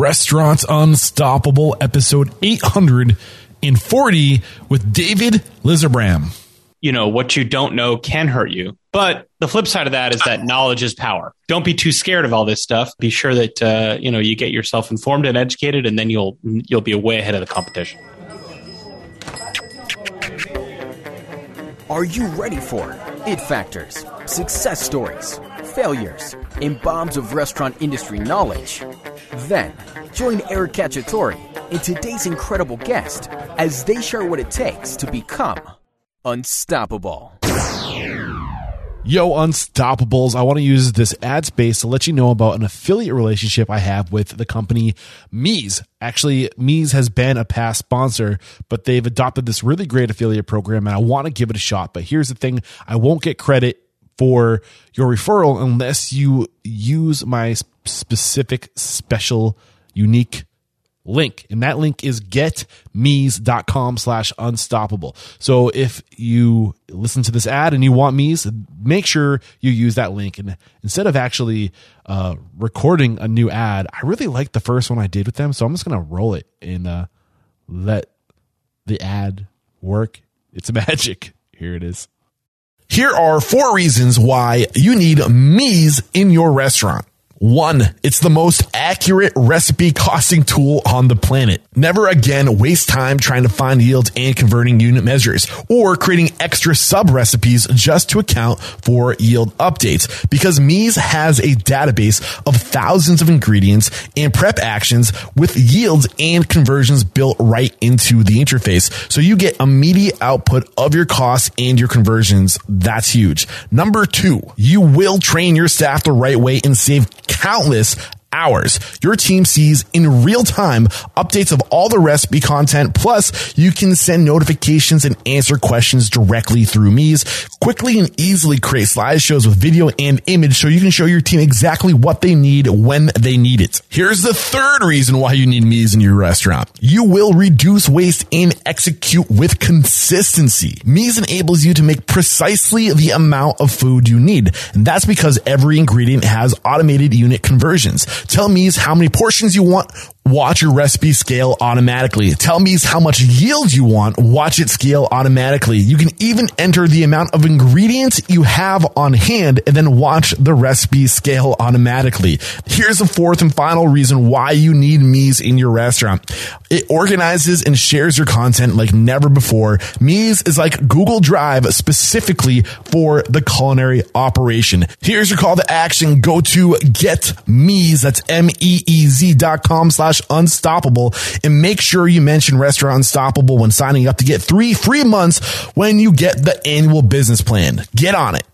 Restaurants Unstoppable, episode 840 with David Lizerbram. You know, what you don't know can hurt you. But the flip side of that is that knowledge is power. Don't be too scared of all this stuff. Be sure that uh, you know you get yourself informed and educated, and then you'll you'll be way ahead of the competition. Are you ready for it factors, success stories, failures, and bombs of restaurant industry knowledge? Then join Eric Cacciatore and today's incredible guest as they share what it takes to become unstoppable. Yo, Unstoppables. I want to use this ad space to let you know about an affiliate relationship I have with the company Meez. Actually, Meez has been a past sponsor, but they've adopted this really great affiliate program and I want to give it a shot. But here's the thing I won't get credit for your referral unless you use my specific, special, unique link. And that link is getmeez.com slash unstoppable. So if you listen to this ad and you want Meez, make sure you use that link. And instead of actually uh, recording a new ad, I really like the first one I did with them. So I'm just going to roll it and uh, let the ad work. It's magic. Here it is. Here are four reasons why you need Meez in your restaurant. One, it's the most accurate recipe costing tool on the planet. Never again waste time trying to find yields and converting unit measures or creating extra sub recipes just to account for yield updates because Meez has a database of thousands of ingredients and prep actions with yields and conversions built right into the interface. So you get immediate output of your costs and your conversions. That's huge. Number two, you will train your staff the right way and save countless hours. Your team sees in real time updates of all the recipe content. Plus, you can send notifications and answer questions directly through Meez. Quickly and easily create slideshows with video and image so you can show your team exactly what they need when they need it. Here's the third reason why you need Meez in your restaurant. You will reduce waste and execute with consistency. Meez enables you to make precisely the amount of food you need. And that's because every ingredient has automated unit conversions. Tell Meez how many portions you want. Watch your recipe scale automatically. Tell Meez how much yield you want. Watch it scale automatically. You can even enter the amount of ingredients you have on hand and then watch the recipe scale automatically. Here's the fourth and final reason why you need Meez in your restaurant. It organizes and shares your content like never before. Meez is like Google Drive specifically for the culinary operation. Here's your call to action. Go to get. That's M-E-E-Z dot com slash unstoppable and make sure you mention restaurant unstoppable when signing up to get three free months when you get the annual business plan. Get on it.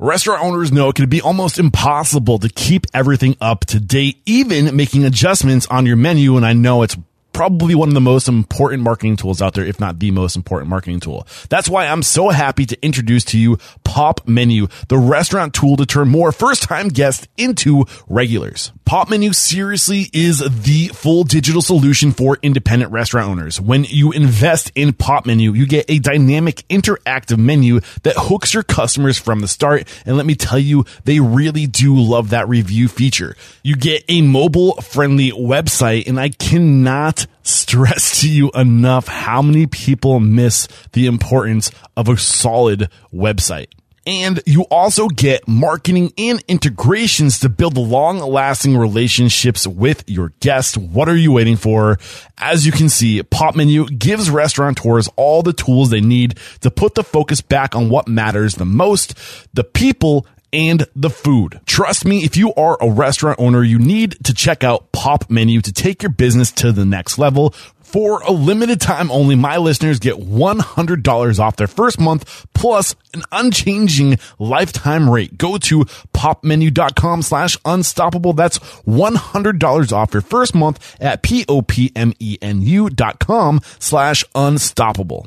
Restaurant owners know it can be almost impossible to keep everything up to date, even making adjustments on your menu. And I know it's probably one of the most important marketing tools out there, if not the most important marketing tool. That's why I'm so happy to introduce to you Pop Menu, the restaurant tool to turn more first time guests into regulars. Pop Menu seriously is the full digital solution for independent restaurant owners. When you invest in Pop Menu, you get a dynamic interactive menu that hooks your customers from the start. And let me tell you, they really do love that review feature. You get a mobile friendly website and I cannot stress to you enough how many people miss the importance of a solid website. And you also get marketing and integrations to build long lasting relationships with your guests. What are you waiting for? As you can see, Pop Menu gives restaurateurs all the tools they need to put the focus back on what matters the most, the people and the food. Trust me, if you are a restaurant owner, you need to check out Pop Menu to take your business to the next level. For a limited time only, my listeners get $100 off their first month plus an unchanging lifetime rate. Go to popmenu.com slash unstoppable. That's $100 off your first month at P-O-P-M-E-N-U dot com slash unstoppable.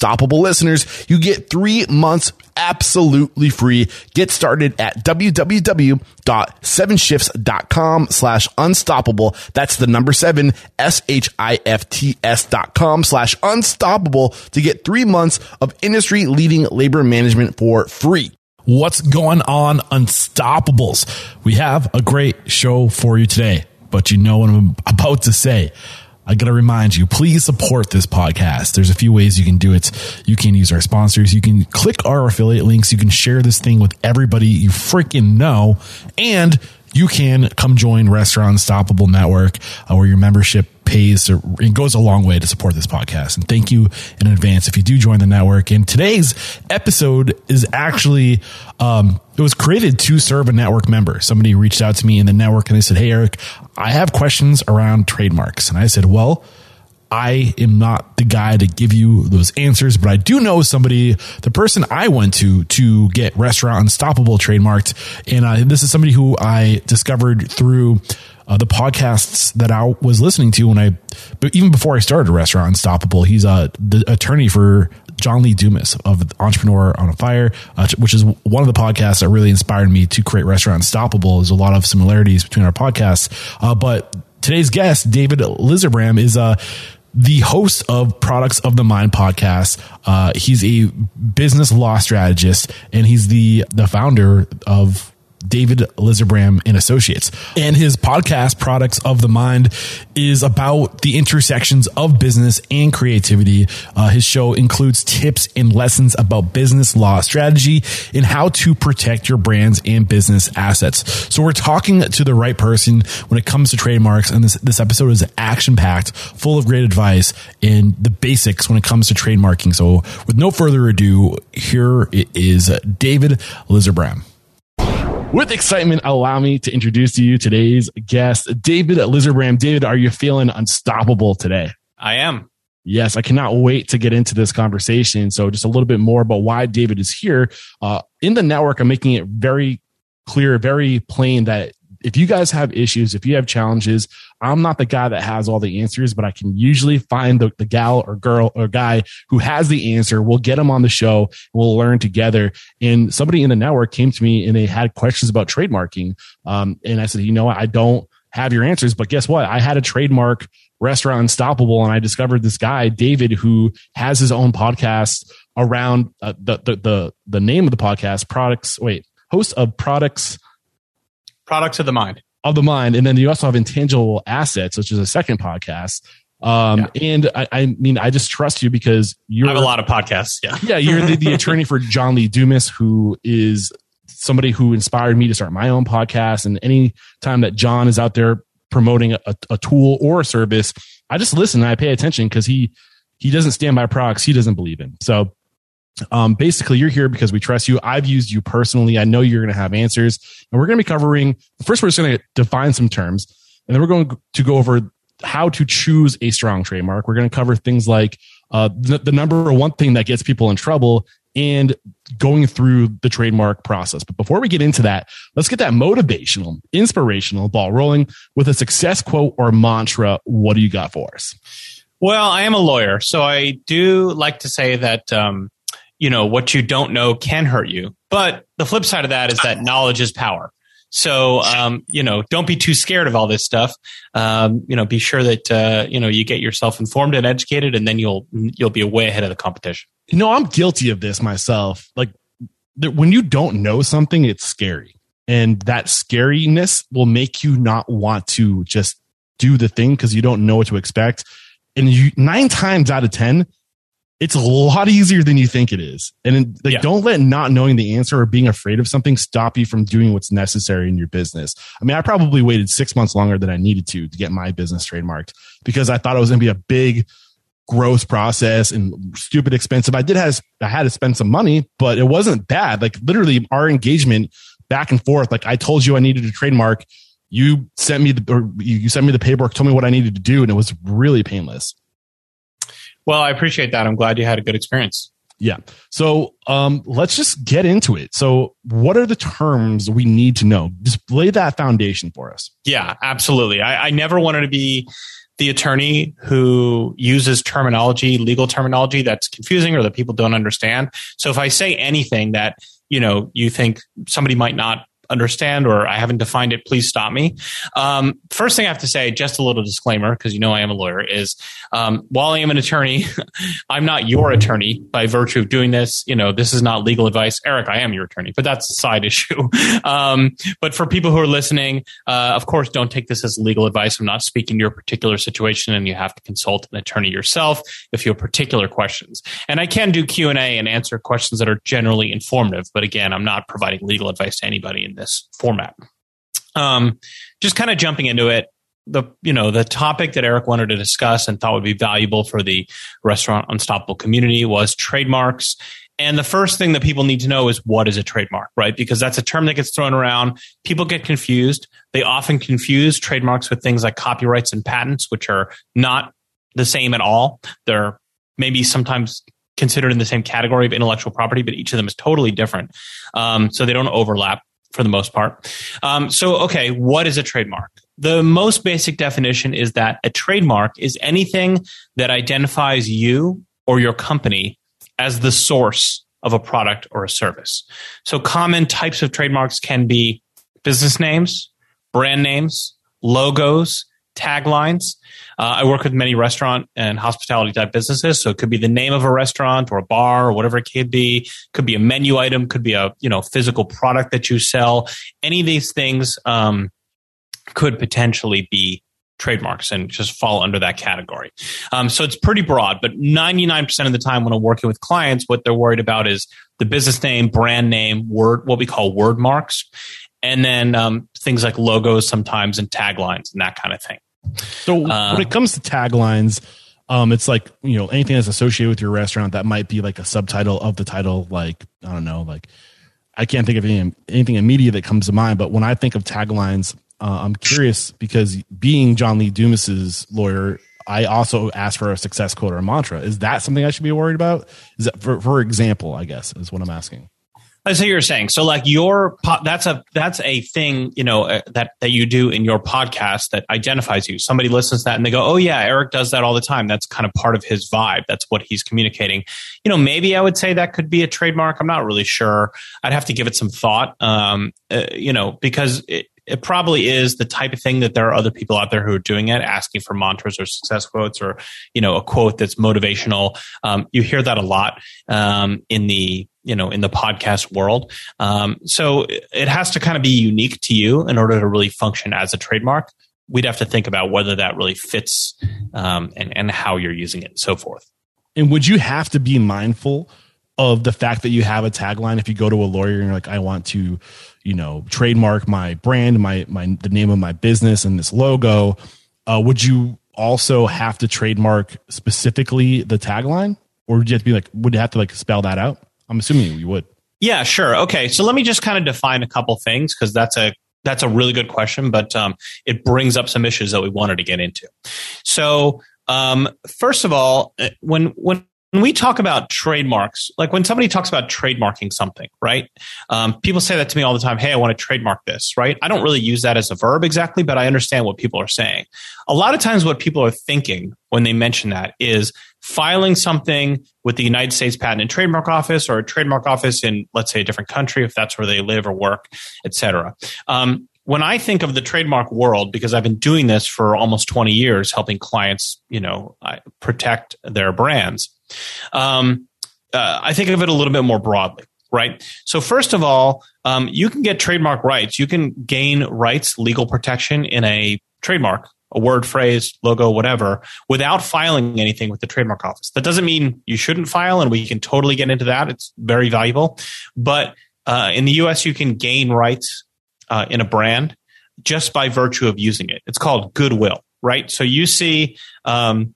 unstoppable listeners, you get three months absolutely free. Get started at www.sevenshifts.com slash unstoppable. That's the number seven, S-H-I-F-T-S dot com slash unstoppable to get three months of industry leading labor management for free. What's going on, Unstoppables? We have a great show for you today, but you know what I'm about to say. I got to remind you, please support this podcast. There's a few ways you can do it. You can use our sponsors. You can click our affiliate links. You can share this thing with everybody you freaking know. And you can come join Restaurant Unstoppable Network, uh, where your membership pays it goes a long way to support this podcast. And thank you in advance if you do join the network. And today's episode is actually um, it was created to serve a network member. Somebody reached out to me in the network and they said, "Hey Eric, I have questions around trademarks." And I said, "Well." I am not the guy to give you those answers, but I do know somebody, the person I went to to get Restaurant Unstoppable trademarked. And uh, this is somebody who I discovered through uh, the podcasts that I was listening to when I, but even before I started Restaurant Unstoppable, he's uh, the attorney for John Lee Dumas of Entrepreneur on a Fire, uh, which is one of the podcasts that really inspired me to create Restaurant Unstoppable. There's a lot of similarities between our podcasts, uh, but today's guest, David Lizerbram, is uh, the host of Products of the Mind podcast. Uh, he's a business law strategist, and he's the the founder of David Lizerbram and Associates. And his podcast, Products of the Mind, is about the intersections of business and creativity. Uh, his show includes tips and lessons about business law strategy and how to protect your brands and business assets. So we're talking to the right person when it comes to trademarks. And this, this episode is action packed, full of great advice and the basics when it comes to trademarking. So with no further ado, here is David Lizerbram. With excitement, allow me to introduce to you today's guest, David Lizerbram. David, are you feeling unstoppable today? I am. Yes, I cannot wait to get into this conversation. So, just a little bit more about why David is here. Uh, in the network, I'm making it very clear, very plain that if you guys have issues, if you have challenges, I'm not the guy that has all the answers, but I can usually find the, the gal or girl or guy who has the answer. We'll get them on the show. We'll learn together. And somebody in the network came to me and they had questions about trademarking. Um, and I said, you know, I don't have your answers, but guess what? I had a trademark restaurant unstoppable and I discovered this guy, David, who has his own podcast around uh, the, the, the, the name of the podcast products. Wait, host of products Products of the Mind. Of the mind. And then you also have Intangible Assets, which is a second podcast. Um, yeah. and I, I, mean, I just trust you because you have a lot of podcasts. Yeah. Yeah. You're the, the attorney for John Lee Dumas, who is somebody who inspired me to start my own podcast. And any time that John is out there promoting a, a tool or a service, I just listen and I pay attention because he, he doesn't stand by products he doesn't believe in. So um, basically, you're here because we trust you. I've used you personally. I know you're going to have answers. And we're going to be covering first, we're just going to define some terms. And then we're going to go over how to choose a strong trademark. We're going to cover things like uh, the, the number one thing that gets people in trouble and going through the trademark process. But before we get into that, let's get that motivational, inspirational ball rolling with a success quote or mantra. What do you got for us? Well, I am a lawyer, so I do like to say that um, you know, what you don't know can hurt you. But the flip side of that is that knowledge is power. So, um, you know, don't be too scared of all this stuff. Um, you know, be sure that, uh, you know, you get yourself informed and educated and then you'll, you'll be way ahead of the competition. You know, I'm guilty of this myself. Like when you don't know something, it's scary. And that scariness will make you not want to just do the thing because you don't know what to expect. And you nine times out of 10, it's a lot easier than you think it is. And like, yeah. don't let not knowing the answer or being afraid of something stop you from doing what's necessary in your business. I mean, I probably waited six months longer than I needed to to get my business trademarked because I thought it was going to be a big gross process and stupid expensive. I did have I had to spend some money, but it wasn't bad. Like literally our engagement back and forth. Like I told you I needed a trademark. You sent me the or you sent me the paperwork, told me what I needed to do, and it was really painless. Well, I appreciate that. I'm glad you had a good experience. Yeah. So um, let's just get into it. So, what are the terms we need to know? Just lay that foundation for us. Yeah, absolutely. I, I never wanted to be the attorney who uses terminology, legal terminology that's confusing or that people don't understand. So, if I say anything that you know you think somebody might not understand or I haven't defined it, please stop me. Um, first thing I have to say, just a little disclaimer, because you know I am a lawyer, is um, while I am an attorney, I'm not your attorney by virtue of doing this. You know, this is not legal advice. Eric, I am your attorney, but that's a side issue. um, but for people who are listening, uh, of course, don't take this as legal advice. I'm not speaking to your particular situation, and you have to consult an attorney yourself if you have particular questions. And I can do Q and A and answer questions that are generally informative, but again, I'm not providing legal advice to anybody in this format. Um, just kind of jumping into it, the you know the topic that Eric wanted to discuss and thought would be valuable for the restaurant unstoppable community was trademarks. And the first thing that people need to know is what is a trademark, right? Because that's a term that gets thrown around. People get confused. They often confuse trademarks with things like copyrights and patents, which are not the same at all. They're maybe sometimes considered in the same category of intellectual property, but each of them is totally different. Um, so they don't overlap for the most part. Um, so, okay, what is a trademark? The most basic definition is that a trademark is anything that identifies you or your company as the source of a product or a service. So, common types of trademarks can be business names, brand names, logos, taglines. Uh, I work with many restaurant and hospitality type businesses, so it could be the name of a restaurant or a bar or whatever it could be. Could be a menu item, could be a you know physical product that you sell. Any of these things um, could potentially be trademarks and just fall under that category. Um, so it's pretty broad, but 99% of the time when I'm working with clients, what they're worried about is the business name, brand name, word, what we call word marks, and then um, things like logos sometimes and taglines and that kind of thing. So uh, when it comes to taglines, um, it's like you know anything that's associated with your restaurant that might be like a subtitle of the title. Like I don't know, like I can't think of any, anything immediate that comes to mind. But when I think of taglines, uh, I'm curious because being John Lee Dumas's lawyer, I also asked for a success quote or a mantra. Is that something I should be worried about? Is that for, for example? I guess is what I'm asking. I see what you're saying. So like your that's a that's a thing you know uh, that that you do in your podcast that identifies you. Somebody listens to that and they go, "Oh yeah, Eric does that all the time." That's kind of part of his vibe. That's what he's communicating. You know, maybe I would say that could be a trademark. I'm not really sure. I'd have to give it some thought. Um, uh, you know, because it, it probably is the type of thing that there are other people out there who are doing it, asking for mantras or success quotes or you know a quote that's motivational. Um, you hear that a lot um, in the you know in the podcast world. Um, so it has to kind of be unique to you in order to really function as a trademark. We'd have to think about whether that really fits um, and, and how you're using it and so forth. And would you have to be mindful of the fact that you have a tagline? If you go to a lawyer and you're like i want to you know trademark my brand my my the name of my business and this logo uh, would you also have to trademark specifically the tagline? Or would you have to be like would you have to like spell that out I'm assuming you would. Yeah, sure. Okay, so let me just kind of define a couple things because that's a that's a really good question, but um, it brings up some issues that we wanted to get into. So, um, first of all, uh, when when when we talk about trademarks, like when somebody talks about trademarking something, right? Um, people say that to me all the time. Hey, I want to trademark this, right? I don't really use that as a verb exactly, but I understand what people are saying. A lot of times, what people are thinking when they mention that is filing something with the United States Patent and Trademark Office or a trademark office in, let's say, a different country, if that's where they live or work, et cetera. Um, when I think of the trademark world, because I've been doing this for almost 20 years, helping clients, you know, protect their brands, um, uh, I think of it a little bit more broadly, right? So first of all, um, you can get trademark rights. You can gain rights, legal protection in a trademark, a word, phrase, logo, whatever, without filing anything with the trademark office. That doesn't mean you shouldn't file, and we can totally get into that. It's very valuable. But uh, in the U.S., you can gain rights uh, in a brand just by virtue of using it. It's called goodwill, right? So you see um,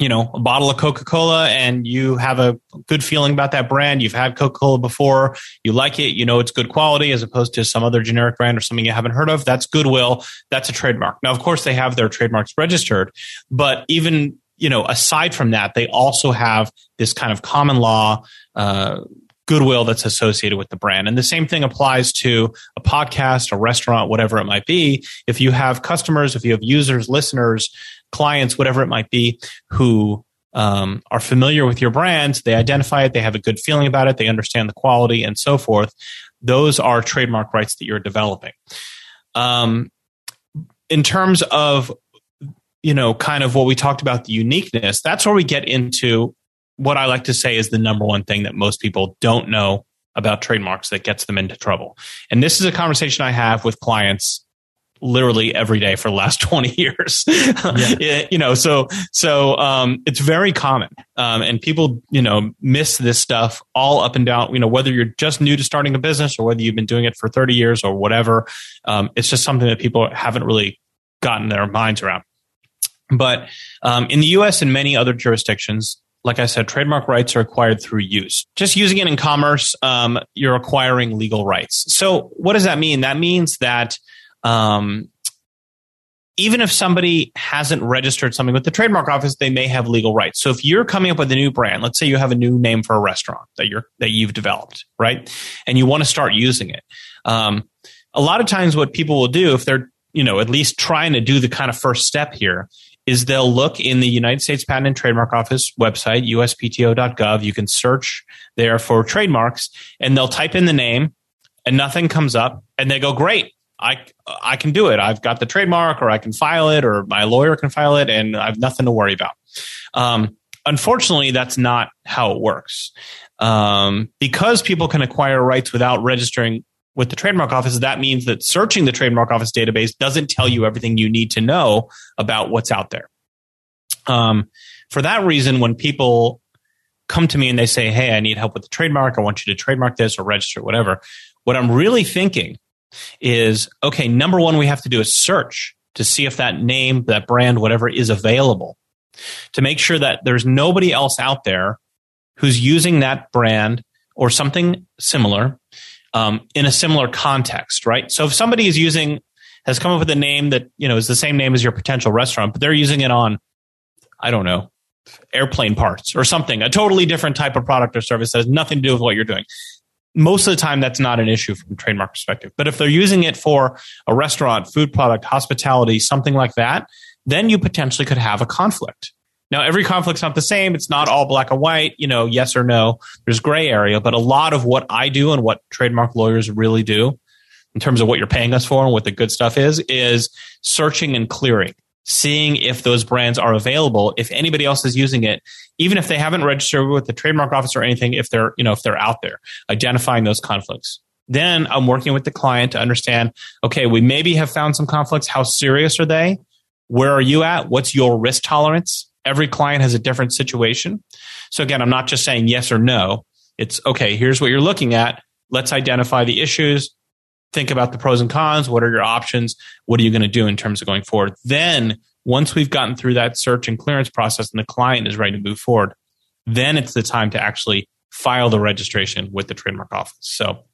you know, a bottle of Coca Cola and you have a good feeling about that brand. You've had Coca Cola before. You like it. You know it's good quality as opposed to some other generic brand or something you haven't heard of. That's goodwill. That's a trademark. Now, of course, they have their trademarks registered, but even, you know, aside from that, they also have this kind of common law, uh, goodwill that's associated with the brand. And the same thing applies to a podcast, a restaurant, whatever it might be. If you have customers, if you have users, listeners, clients, whatever it might be, who um, are familiar with your brand, they identify it, they have a good feeling about it, they understand the quality and so forth. Those are trademark rights that you're developing. Um, in terms of you know, kind of what we talked about the uniqueness, that's where we get into what I like to say is the number one thing that most people don't know about trademarks that gets them into trouble. And this is a conversation I have with clients literally every day for the last 20 years. Yeah. you know, so, so, um, it's very common. Um, and people, you know, miss this stuff all up and down, you know, whether you're just new to starting a business or whether you've been doing it for 30 years or whatever. Um, it's just something that people haven't really gotten their minds around. But um, in the US and many other jurisdictions, like I said, trademark rights are acquired through use. Just using it in commerce, um, you're acquiring legal rights. So, what does that mean? That means that um, even if somebody hasn't registered something with the trademark office, they may have legal rights. So, if you're coming up with a new brand, let's say you have a new name for a restaurant that you're that you've developed, right, and you want to start using it. Um, a lot of times, what people will do if they're you know at least trying to do the kind of first step here is they'll look in the United States Patent and Trademark Office website, uspto.gov. You can search there for trademarks and they'll type in the name and nothing comes up and they go, great. I, I can do it. I've got the trademark or I can file it or my lawyer can file it and I have nothing to worry about. Um, unfortunately, that's not how it works. Um, because people can acquire rights without registering with the trademark office, that means that searching the trademark office database doesn't tell you everything you need to know about what's out there. Um, for that reason, when people come to me and they say, Hey, I need help with the trademark. I want you to trademark this or register, whatever. What I'm really thinking is, okay, number one, we have to do a search to see if that name, that brand, whatever is available to make sure that there's nobody else out there who's using that brand or something similar um, in a similar context, right? So if somebody is using has come up with a name that you know is the same name as your potential restaurant, but they're using it on, I don't know, airplane parts or something, a totally different type of product or service that has nothing to do with what you're doing. Most of the time, that's not an issue from a trademark perspective. But if they're using it for a restaurant, food product, hospitality, something like that, then you potentially could have a conflict. Now, every conflict's not the same. It's not all black and white, you know, yes or no. There's gray area, but a lot of what I do and what trademark lawyers really do in terms of what you're paying us for and what the good stuff is, is searching and clearing, seeing if those brands are available, if anybody else is using it, even if they haven't registered with the trademark office or anything, if they're, you know, if they're out there, identifying those conflicts. Then I'm working with the client to understand, okay, we maybe have found some conflicts. How serious are they? Where are you at? What's your risk tolerance? Every client has a different situation. So again, I'm not just saying yes or no. It's okay, here's what you're looking at. Let's identify the issues. Think about the pros and cons. What are your options? What are you going to do in terms of going forward? Then, once we've gotten through that search and clearance process and the client is ready to move forward, then it's the time to actually file the registration with the trademark office. So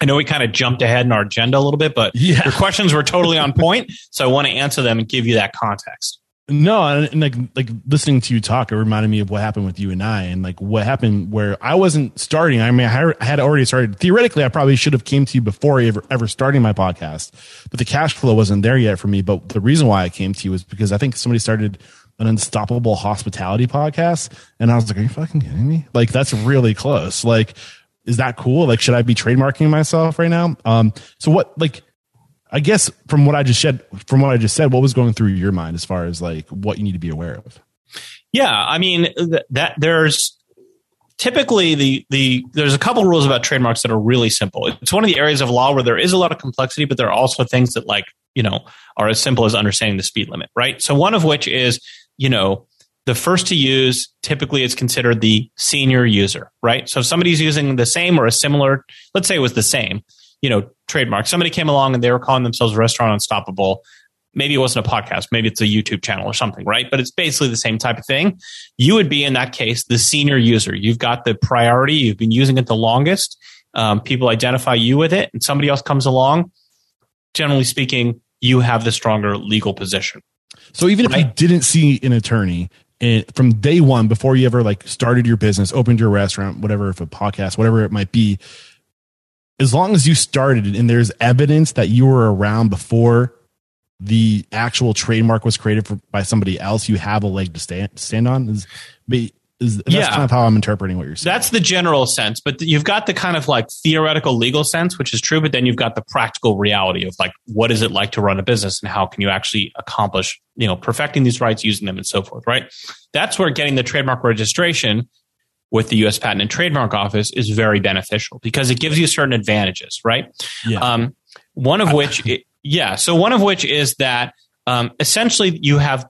I know we kind of jumped ahead in our agenda a little bit, but yeah. your questions were totally on point. So I want to answer them and give you that context. No, and like like listening to you talk, it reminded me of what happened with you and I, and like what happened where I wasn't starting. I mean, I had already started. Theoretically, I probably should have came to you before ever ever starting my podcast, but the cash flow wasn't there yet for me. But the reason why I came to you was because I think somebody started an unstoppable hospitality podcast, and I was like, "Are you fucking kidding me? Like that's really close. Like, is that cool? Like, should I be trademarking myself right now? Um, so what like." I guess from what I just said, from what I just said, what was going through your mind as far as like what you need to be aware of? Yeah, I mean th- that there's typically the the there's a couple rules about trademarks that are really simple. It's one of the areas of law where there is a lot of complexity, but there are also things that like you know are as simple as understanding the speed limit, right? So one of which is you know the first to use typically is considered the senior user, right? So if somebody's using the same or a similar, let's say it was the same, you know, trademark. Somebody came along and they were calling themselves Restaurant Unstoppable. maybe it wasn't a podcast, maybe it's a YouTube channel or something, right? But it's basically the same type of thing. You would be in that case the senior user. You've got the priority. You've been using it the longest. Um, people identify you with it, and somebody else comes along. Generally speaking, you have the stronger legal position. So even right? if you didn't see an attorney from day one, before you ever like started your business, opened your restaurant, whatever, if a podcast, whatever it might be, as long as you started and there's evidence that you were around before the actual trademark was created for, by somebody else, you have a leg to stand stand on. Is, is that's yeah. kind of how I'm interpreting what you're saying. That's the general sense, but you've got the kind of like theoretical legal sense, which is true, but then you've got the practical reality of like what is it like to run a business and how can you actually accomplish, you know, perfecting these rights, using them, and so forth. Right? That's where getting the trademark registration with the U.S. Patent and Trademark Office is very beneficial because it gives you certain advantages. Right? Yeah. Um, one of which yeah. So one of which is that um, essentially you have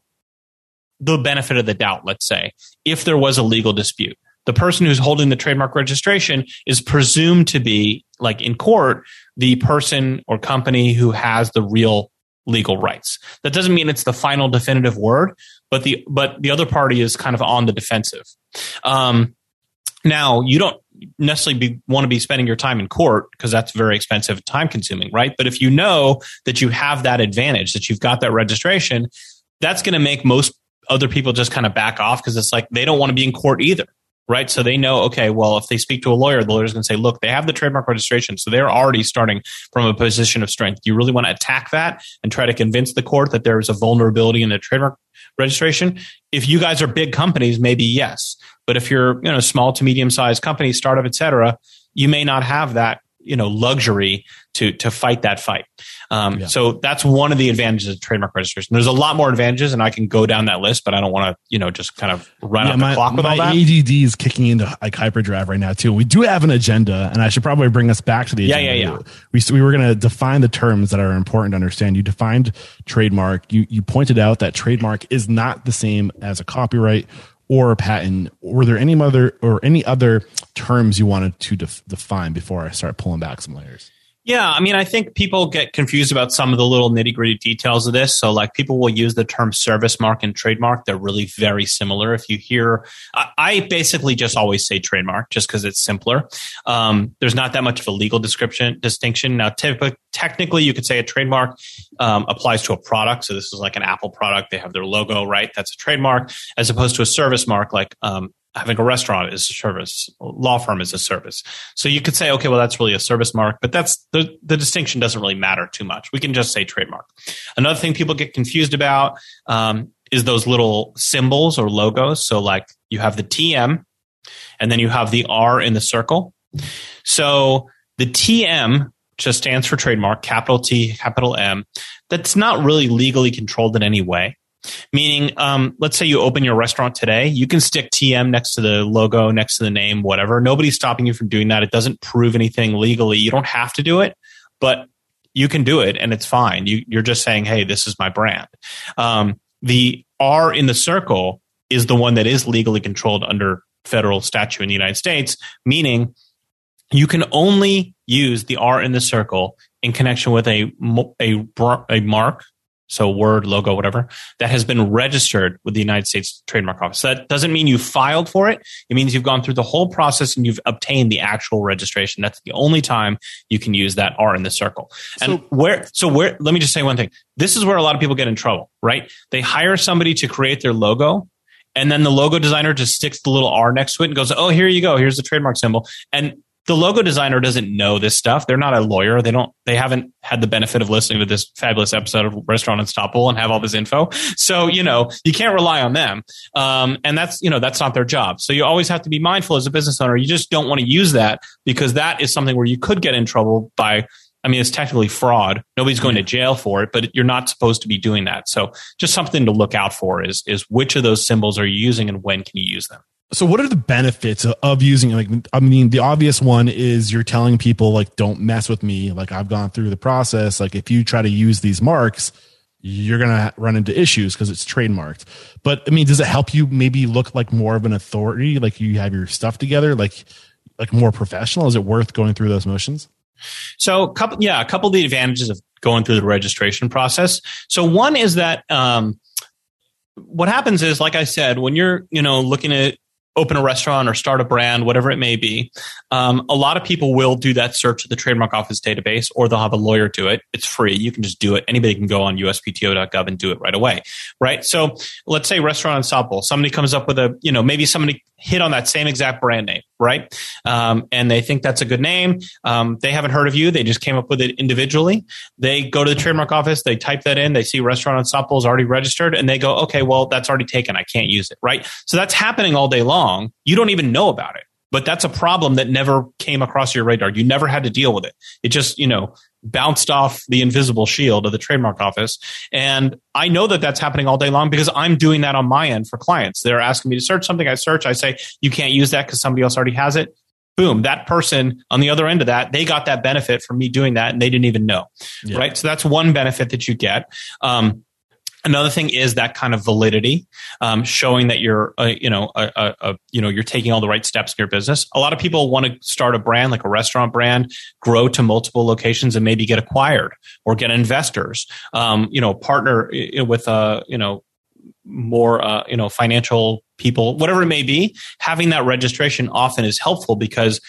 the benefit of the doubt, let's say, if there was a legal dispute. The person who's holding the trademark registration is presumed to be, like in court, the person or company who has the real legal rights. That doesn't mean it's the final definitive word, but the but the other party is kind of on the defensive. Um, now, you don't necessarily be, want to be spending your time in court because that's very expensive, and time consuming, right? But if you know that you have that advantage, that you've got that registration, that's going to make most other people just kind of back off because it's like they don't want to be in court either, right? So they know, okay, well, if they speak to a lawyer, the lawyer's going to say, look, they have the trademark registration. So they're already starting from a position of strength. You really want to attack that and try to convince the court that there is a vulnerability in the trademark registration? If you guys are big companies, maybe yes. But if you're, you know, small to medium sized company, startup, et cetera, you may not have that, you know, luxury to to fight that fight. Um, yeah. So that's one of the advantages of trademark registration. There's a lot more advantages, and I can go down that list, but I don't want to, you know, just kind of run yeah, out my, the clock with all that. My ADD is kicking into like hyperdrive right now too. We do have an agenda, and I should probably bring us back to the agenda. Yeah, yeah, yeah. We we were going to define the terms that are important to understand. You defined trademark. You you pointed out that trademark is not the same as a copyright or a patent. Were there any other or any other terms you wanted to def- define before I start pulling back some layers? Yeah, I mean, I think people get confused about some of the little nitty gritty details of this. So, like, people will use the term service mark and trademark. They're really very similar. If you hear, I, I basically just always say trademark just because it's simpler. Um, there's not that much of a legal description distinction. Now, typically, technically, you could say a trademark um, applies to a product. So, this is like an Apple product. They have their logo, right? That's a trademark, as opposed to a service mark like um, having a restaurant is a service, law firm is a service. So you could say, okay, well, that's really a service mark, but that's the, the distinction doesn't really matter too much. We can just say trademark. Another thing people get confused about um, is those little symbols or logos. So like you have the TM and then you have the R in the circle. So the TM just stands for trademark, capital T, capital M. That's not really legally controlled in any way. Meaning, um, let's say you open your restaurant today, you can stick TM next to the logo, next to the name, whatever. Nobody's stopping you from doing that. It doesn't prove anything legally. You don't have to do it, but you can do it and it's fine. You, are just saying, hey, this is my brand. Um, the R in the circle is the one that is legally controlled under federal statute in the United States, meaning you can only use the R in the circle in connection with a, a, a mark so word, logo, whatever, that has been registered with the United States Trademark Office. So that doesn't mean you filed for it. It means you've gone through the whole process and you've obtained the actual registration. That's the only time you can use that R in the circle. And so, where, so where, let me just say one thing. This is where a lot of people get in trouble, right? They hire somebody to create their logo and then the logo designer just sticks the little R next to it and goes, Oh, here you go. Here's the trademark symbol. And the logo designer doesn't know this stuff. They're not a lawyer. They don't, they haven't had the benefit of listening to this fabulous episode of Restaurant Unstoppable and have all this info. So, you know, you can't rely on them. Um, and that's, you know, that's not their job. So you always have to be mindful as a business owner. You just don't want to use that because that is something where you could get in trouble by, I mean, it's technically fraud. Nobody's going to jail for it, but you're not supposed to be doing that. So just something to look out for is, is which of those symbols are you using and when can you use them? So what are the benefits of using like i mean the obvious one is you're telling people like don't mess with me. Like i've gone through the process. Like if you try to use these marks you're to run into issues because it's trademarked. But i mean does it help you maybe look like more of an authority? Like you have your stuff together? Like like more professional? Is it worth going through those motions? So, couple, yeah, a couple of the advantages of going through the registration process. So one is that um, what happens is, like I said, when you're you know looking at open a restaurant or start a brand, whatever it may be, um, a lot of people will do that search at the trademark office database or they'll have a lawyer do it. It's free. You can just do it. Anybody can go on uspto.gov and do it right away. Right. So let's say restaurant ensemble. Somebody comes up with a, you know, maybe somebody hit on that same exact brand name, right? Um, and they think that's a good name. Um, they haven't heard of you. They just came up with it individually. They go to the trademark office. They type that in. They see restaurant ensemble is already registered and they go, okay, well, that's already taken. I can't use it. Right. So that's happening all day long. You don't even know about it but that's a problem that never came across your radar. You never had to deal with it. It just, you know, bounced off the invisible shield of the trademark office. And I know that that's happening all day long because I'm doing that on my end for clients. They're asking me to search something. I search. I say, you can't use that because somebody else already has it. Boom. That person on the other end of that, they got that benefit from me doing that and they didn't even know. Yeah. Right. So that's one benefit that you get. Um, Another thing is that kind of validity, um, showing that you're, uh, you know, a, a, a, you know, you're taking all the right steps in your business. A lot of people want to start a brand, like a restaurant brand, grow to multiple locations, and maybe get acquired or get investors. Um, you know, partner with, uh, you know, more, uh, you know, financial people, whatever it may be. Having that registration often is helpful because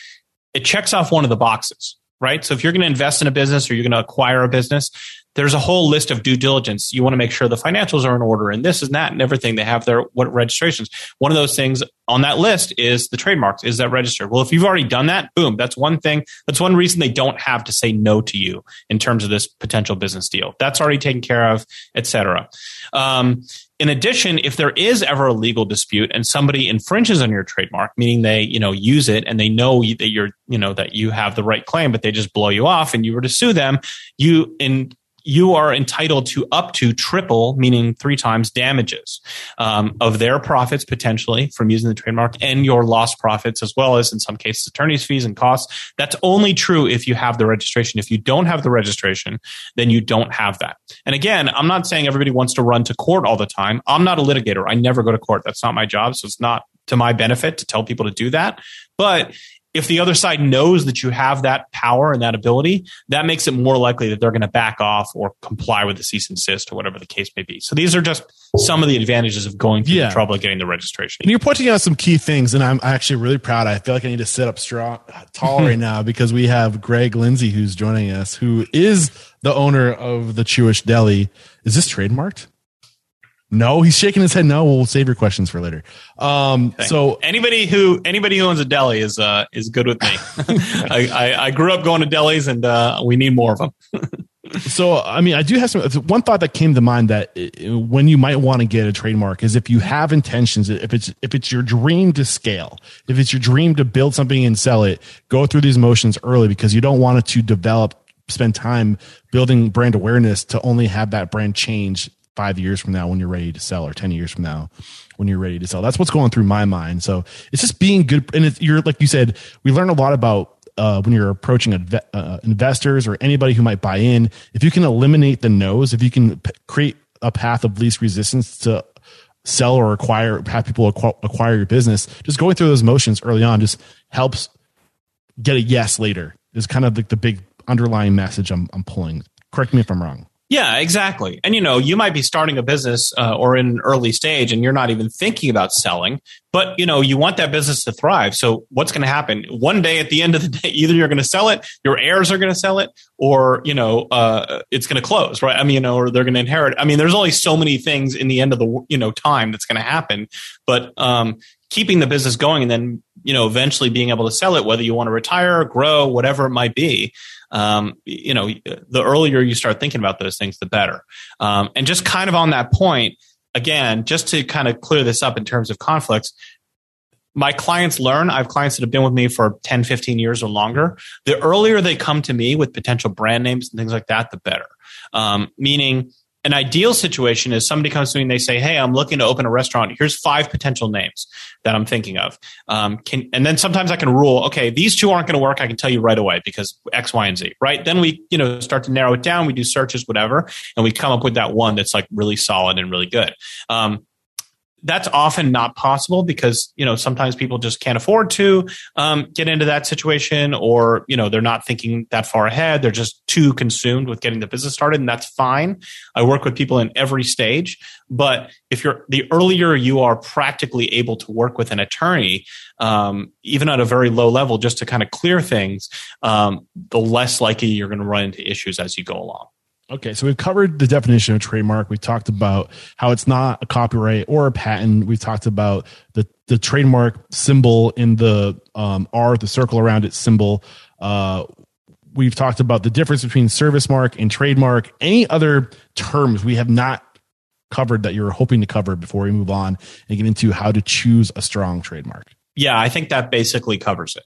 it checks off one of the boxes right? So if you're going to invest in a business or you're going to acquire a business, there's a whole list of due diligence. You want to make sure the financials are in order and this and that and everything. They have their what registrations. One of those things on that list is the trademarks. Is that registered? Well, if you've already done that, boom, that's one thing. That's one reason they don't have to say no to you in terms of this potential business deal. That's already taken care of, etc. Um, in addition, if there is ever a legal dispute and somebody infringes on your trademark, meaning they, you know, use it and they know that you're, you know, that you have the right claim, but they just blow you off and you were to sue them, you in you are entitled to up to triple, meaning three times damages um, of their profits potentially from using the trademark and your lost profits, as well as in some cases attorney's fees and costs. That's only true if you have the registration. If you don't have the registration, then you don't have that. And again, I'm not saying everybody wants to run to court all the time. I'm not a litigator. I never go to court. That's not my job. So it's not to my benefit to tell people to do that. But if the other side knows that you have that power and that ability, that makes it more likely that they're going to back off or comply with the cease and desist or whatever the case may be. So these are just some of the advantages of going through yeah. the trouble of getting the registration. And you're pointing out some key things, and I'm actually really proud. I feel like I need to sit up strong, uh, tall right now because we have Greg Lindsay who's joining us, who is the owner of the Chewish Deli. Is this trademarked? No, he's shaking his head. No, we'll save your questions for later. Um, so anybody who anybody who owns a deli is uh, is good with me. I, I, I, grew up going to delis, and uh, we need more of them. so, I mean, I do have some one thought that came to mind that uh, when you might want to get a trademark is if you have intentions, if it's if it's your dream to scale, if it's your dream to build something and sell it, go through these motions early because you don't want it to develop spend time building brand awareness to only have that brand change five years from now when you're ready to sell or 10 years from now when you're ready to sell. That's what's going through my mind. So it's just being good. And you're, like you said, we learn a lot about uh, when you're approaching uh, investors or anybody who might buy in. If you can eliminate the no's, if you can p- create a path of least resistance to sell or acquire, have people acqu- acquire your business, just going through those motions early on just helps get a yes later is kind of like the big underlying message I'm, I'm pulling. Correct me if I'm wrong. Yeah, exactly. And you know, you might be starting a business uh, or in an early stage and you're not even thinking about selling, but you know, you want that business to thrive. So what's going to happen? One day at the end of the day, either you're going to sell it, your heirs are going to sell it, or you know, uh, it's going to close, right? I mean, you know, or they're going to inherit. I mean, there's only so many things in the end of the you know time that's going to happen, but um, keeping the business going and then you know eventually being able to sell it, whether you want to retire, grow, whatever it might be um, you know, the earlier you start thinking about those things, the better. Um, and just kind of on that point, again, just to kind of clear this up in terms of conflicts, my clients learn. I have clients that have been with me for 10, 15 years or longer. The earlier they come to me with potential brand names and things like that, the better. Um, meaning, an ideal situation is somebody comes to me and they say, "Hey, I'm looking to open a restaurant. Here's five potential names that I'm thinking of." Um, can, and then sometimes I can rule, okay, these two aren't going to work. I can tell you right away because X, Y, and Z. Right? Then we, you know, start to narrow it down. We do searches, whatever, and we come up with that one that's like really solid and really good. Um, that's often not possible because you know sometimes people just can't afford to um, get into that situation or you know they're not thinking that far ahead. They're just too consumed with getting the business started and that's fine. I work with people in every stage but if you're the earlier you are practically able to work with an attorney um, even at a very low level just to kind of clear things um, the less likely you're going to run into issues as you go along Okay, so we've covered the definition of trademark. We've talked about how it's not a copyright or a patent. We've talked about the the trademark symbol in the um, R, the circle around its symbol. Uh, we've talked about the difference between service mark and trademark. Any other terms we have not covered that you're hoping to cover before we move on and get into how to choose a strong trademark? Yeah, I think that basically covers it.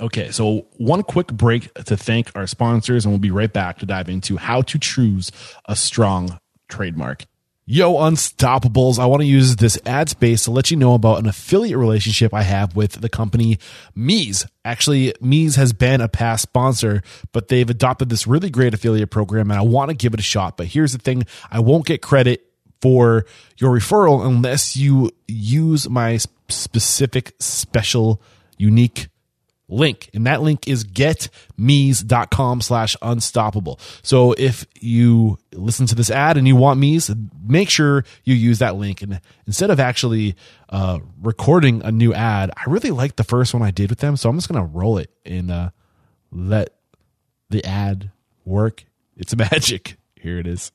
Okay, so one quick break to thank our sponsors, and we'll be right back to dive into how to choose a strong trademark. Yo, Unstoppables, I want to use this ad space to let you know about an affiliate relationship I have with the company Meez. Actually, Meez has been a past sponsor, but they've adopted this really great affiliate program, and I want to give it a shot. But here's the thing I won't get credit for your referral unless you use my specific, special, unique link and that link is getmeez.com slash unstoppable. So if you listen to this ad and you want meez make sure you use that link. And instead of actually uh, recording a new ad i really liked the first one i did with them. So i'm just gonna roll it and uh, let the ad work. It's magic. Here it is.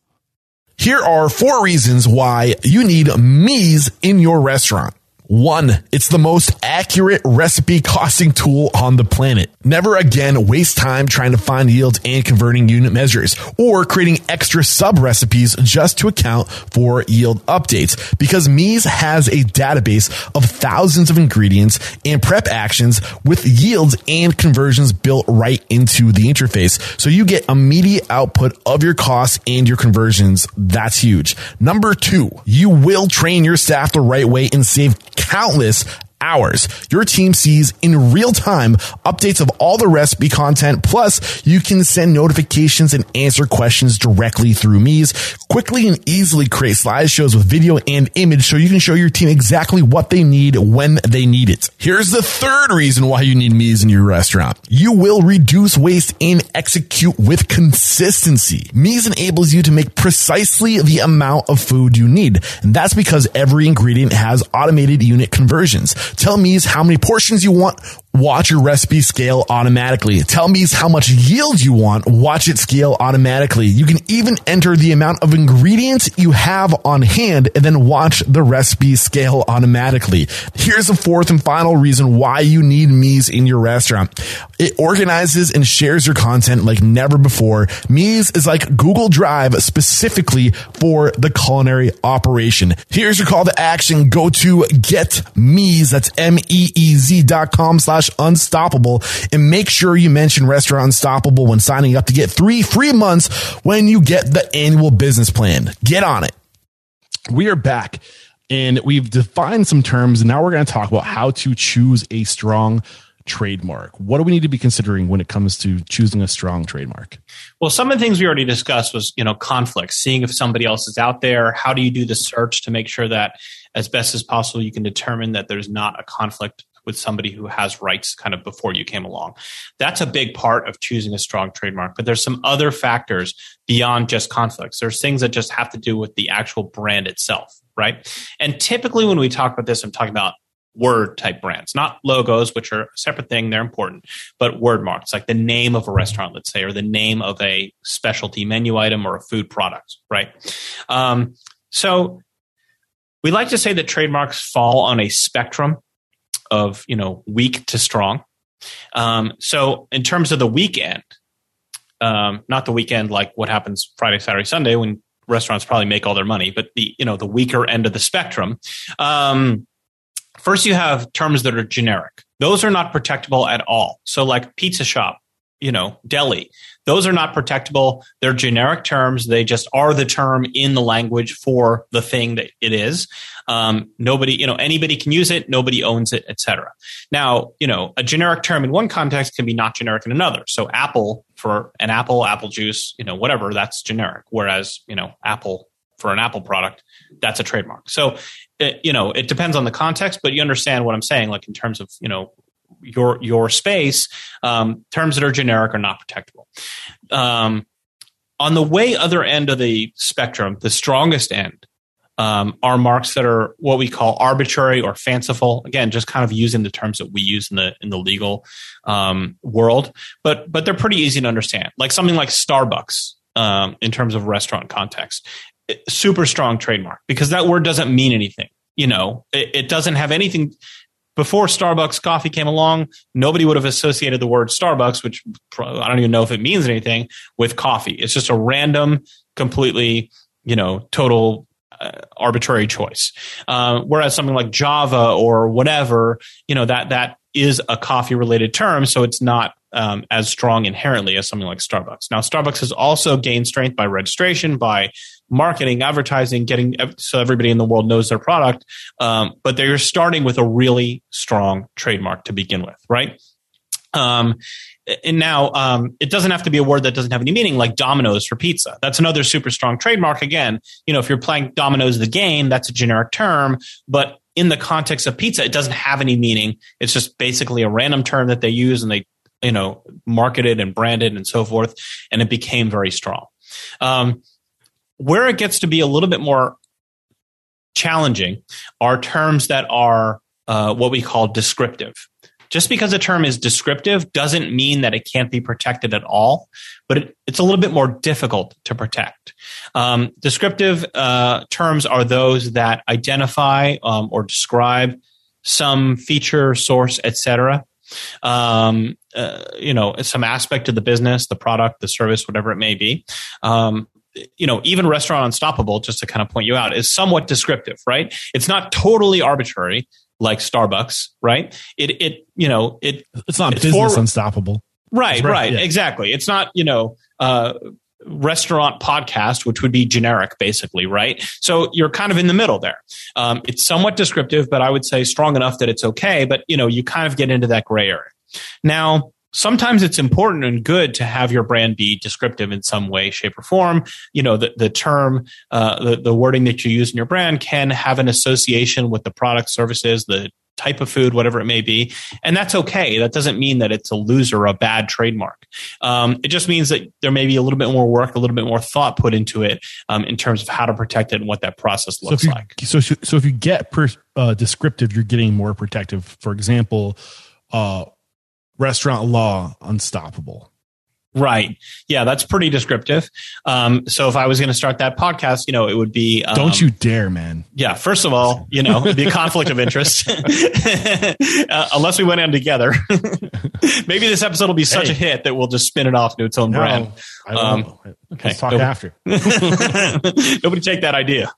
Here are four reasons why you need meez in your restaurant one, it's the most accurate recipe costing tool on the planet. Never again waste time trying to find yields and converting unit measures or creating extra sub recipes just to account for yield updates because Meez has a database of thousands of ingredients and prep actions with yields and conversions built right into the interface. So you get immediate output of your costs and your conversions. That's huge. Number two, you will train your staff the right way and save countless hours. Your team sees in real time updates of all the recipe content. Plus, you can send notifications and answer questions directly through Meez. Quickly and easily create slideshows with video and image so you can show your team exactly what they need when they need it. Here's the third reason why you need Meez in your restaurant. You will reduce waste and execute with consistency. Meez enables you to make precisely the amount of food you need. And that's because every ingredient has automated unit conversions. Tell Meez how many portions you want Watch your recipe scale automatically. Tell Meez how much yield you want. Watch it scale automatically. You can even enter the amount of ingredients you have on hand and then watch the recipe scale automatically. Here's the fourth and final reason why you need Meez in your restaurant. It organizes and shares your content like never before. Meez is like Google Drive specifically for the culinary operation. Here's your call to action. Go to get Meez. That's M-E-E-Z dot com slash slash unstoppable and make sure you mention restaurant unstoppable when signing up to get three free months when you get the annual business plan. Get on it. We are back and we've defined some terms and now we're going to talk about how to choose a strong trademark. What do we need to be considering when it comes to choosing a strong trademark? Well, some of the things we already discussed was, you know, conflict, seeing if somebody else is out there. How do you do the search to make sure that as best as possible you can determine that there's not a conflict with somebody who has rights kind of before you came along. That's a big part of choosing a strong trademark. But there's some other factors beyond just conflicts. There's things that just have to do with the actual brand itself, right? And typically when we talk about this, I'm talking about word type brands, not logos, which are a separate thing. They're important, but word marks, like the name of a restaurant, let's say, or the name of a specialty menu item or a food product, right? Um, so we like to say that trademarks fall on a spectrum of you know weak to strong. Um, so in terms of the weekend, um, not the weekend like what happens Friday, Saturday, Sunday when restaurants probably make all their money, but the you know the weaker end of the spectrum. Um, first, you have terms that are generic; those are not protectable at all. So, like pizza shop, you know, deli, those are not protectable. They're generic terms. They just are the term in the language for the thing that it is. Um, nobody, you know, anybody can use it. Nobody owns it, etc. Now, you know, a generic term in one context can be not generic in another. So, apple for an apple, apple juice, you know, whatever, that's generic. Whereas, you know, apple for an Apple product, that's a trademark. So it, you know, it depends on the context, but you understand what I'm saying. Like in terms of you know your your space, um, terms that are generic are not protectable. Um, on the way other end of the spectrum, the strongest end, um, are marks that are what we call arbitrary or fanciful. Again, just kind of using the terms that we use in the in the legal um, world, but but they're pretty easy to understand. Like something like Starbucks um, in terms of restaurant context, super strong trademark because that word doesn't mean anything. You know, it, it doesn't have anything. Before Starbucks coffee came along, nobody would have associated the word Starbucks, which I don't even know if it means anything, with coffee. It's just a random, completely, you know, total uh, arbitrary choice. Uh, whereas something like Java or whatever, you know, that that is a coffee related term, so it's not um, as strong inherently as something like Starbucks. Now, Starbucks has also gained strength by registration, by marketing, advertising, getting so everybody in the world knows their product. Um, but they're starting with a really strong trademark to begin with, right? Um, and now um, it doesn't have to be a word that doesn't have any meaning, like Domino's for pizza. That's another super strong trademark. Again, you know, if you're playing Domino's the game, that's a generic term, but in the context of pizza, it doesn't have any meaning. It's just basically a random term that they use and they, you know, marketed and branded and so forth, and it became very strong. Um, where it gets to be a little bit more challenging are terms that are uh, what we call descriptive. Just because a term is descriptive doesn't mean that it can't be protected at all, but it, it's a little bit more difficult to protect. Um, descriptive uh, terms are those that identify um, or describe some feature, source, etc. Um, uh, you know, some aspect of the business, the product, the service, whatever it may be. Um, you know, even Restaurant Unstoppable, just to kind of point you out, is somewhat descriptive, right? It's not totally arbitrary, like Starbucks, right? It it you know it it's not it's business for, unstoppable. Right, right, yeah. exactly. It's not you know uh, restaurant podcast, which would be generic, basically, right? So you're kind of in the middle there. Um, it's somewhat descriptive, but I would say strong enough that it's okay. But you know, you kind of get into that gray area. Now, sometimes it's important and good to have your brand be descriptive in some way, shape, or form. You know, the, the term, uh, the, the wording that you use in your brand can have an association with the product, services, the type of food, whatever it may be. And that's okay. That doesn't mean that it's a loser or a bad trademark. Um, it just means that there may be a little bit more work, a little bit more thought put into it um, in terms of how to protect it and what that process looks so you, like. So, so if you get per, uh, descriptive, you're getting more protective. For example, uh, restaurant law unstoppable. Right. Yeah, that's pretty descriptive. Um, so if I was going to start that podcast, you know, it would be. Um, Don't you dare, man. Yeah. First of all, you know, it'd be a conflict of interest uh, unless we went in together. Maybe this episode will be such hey. a hit that we'll just spin it off to its own no, brand. Um, okay. Let's talk nobody, after. nobody take that idea.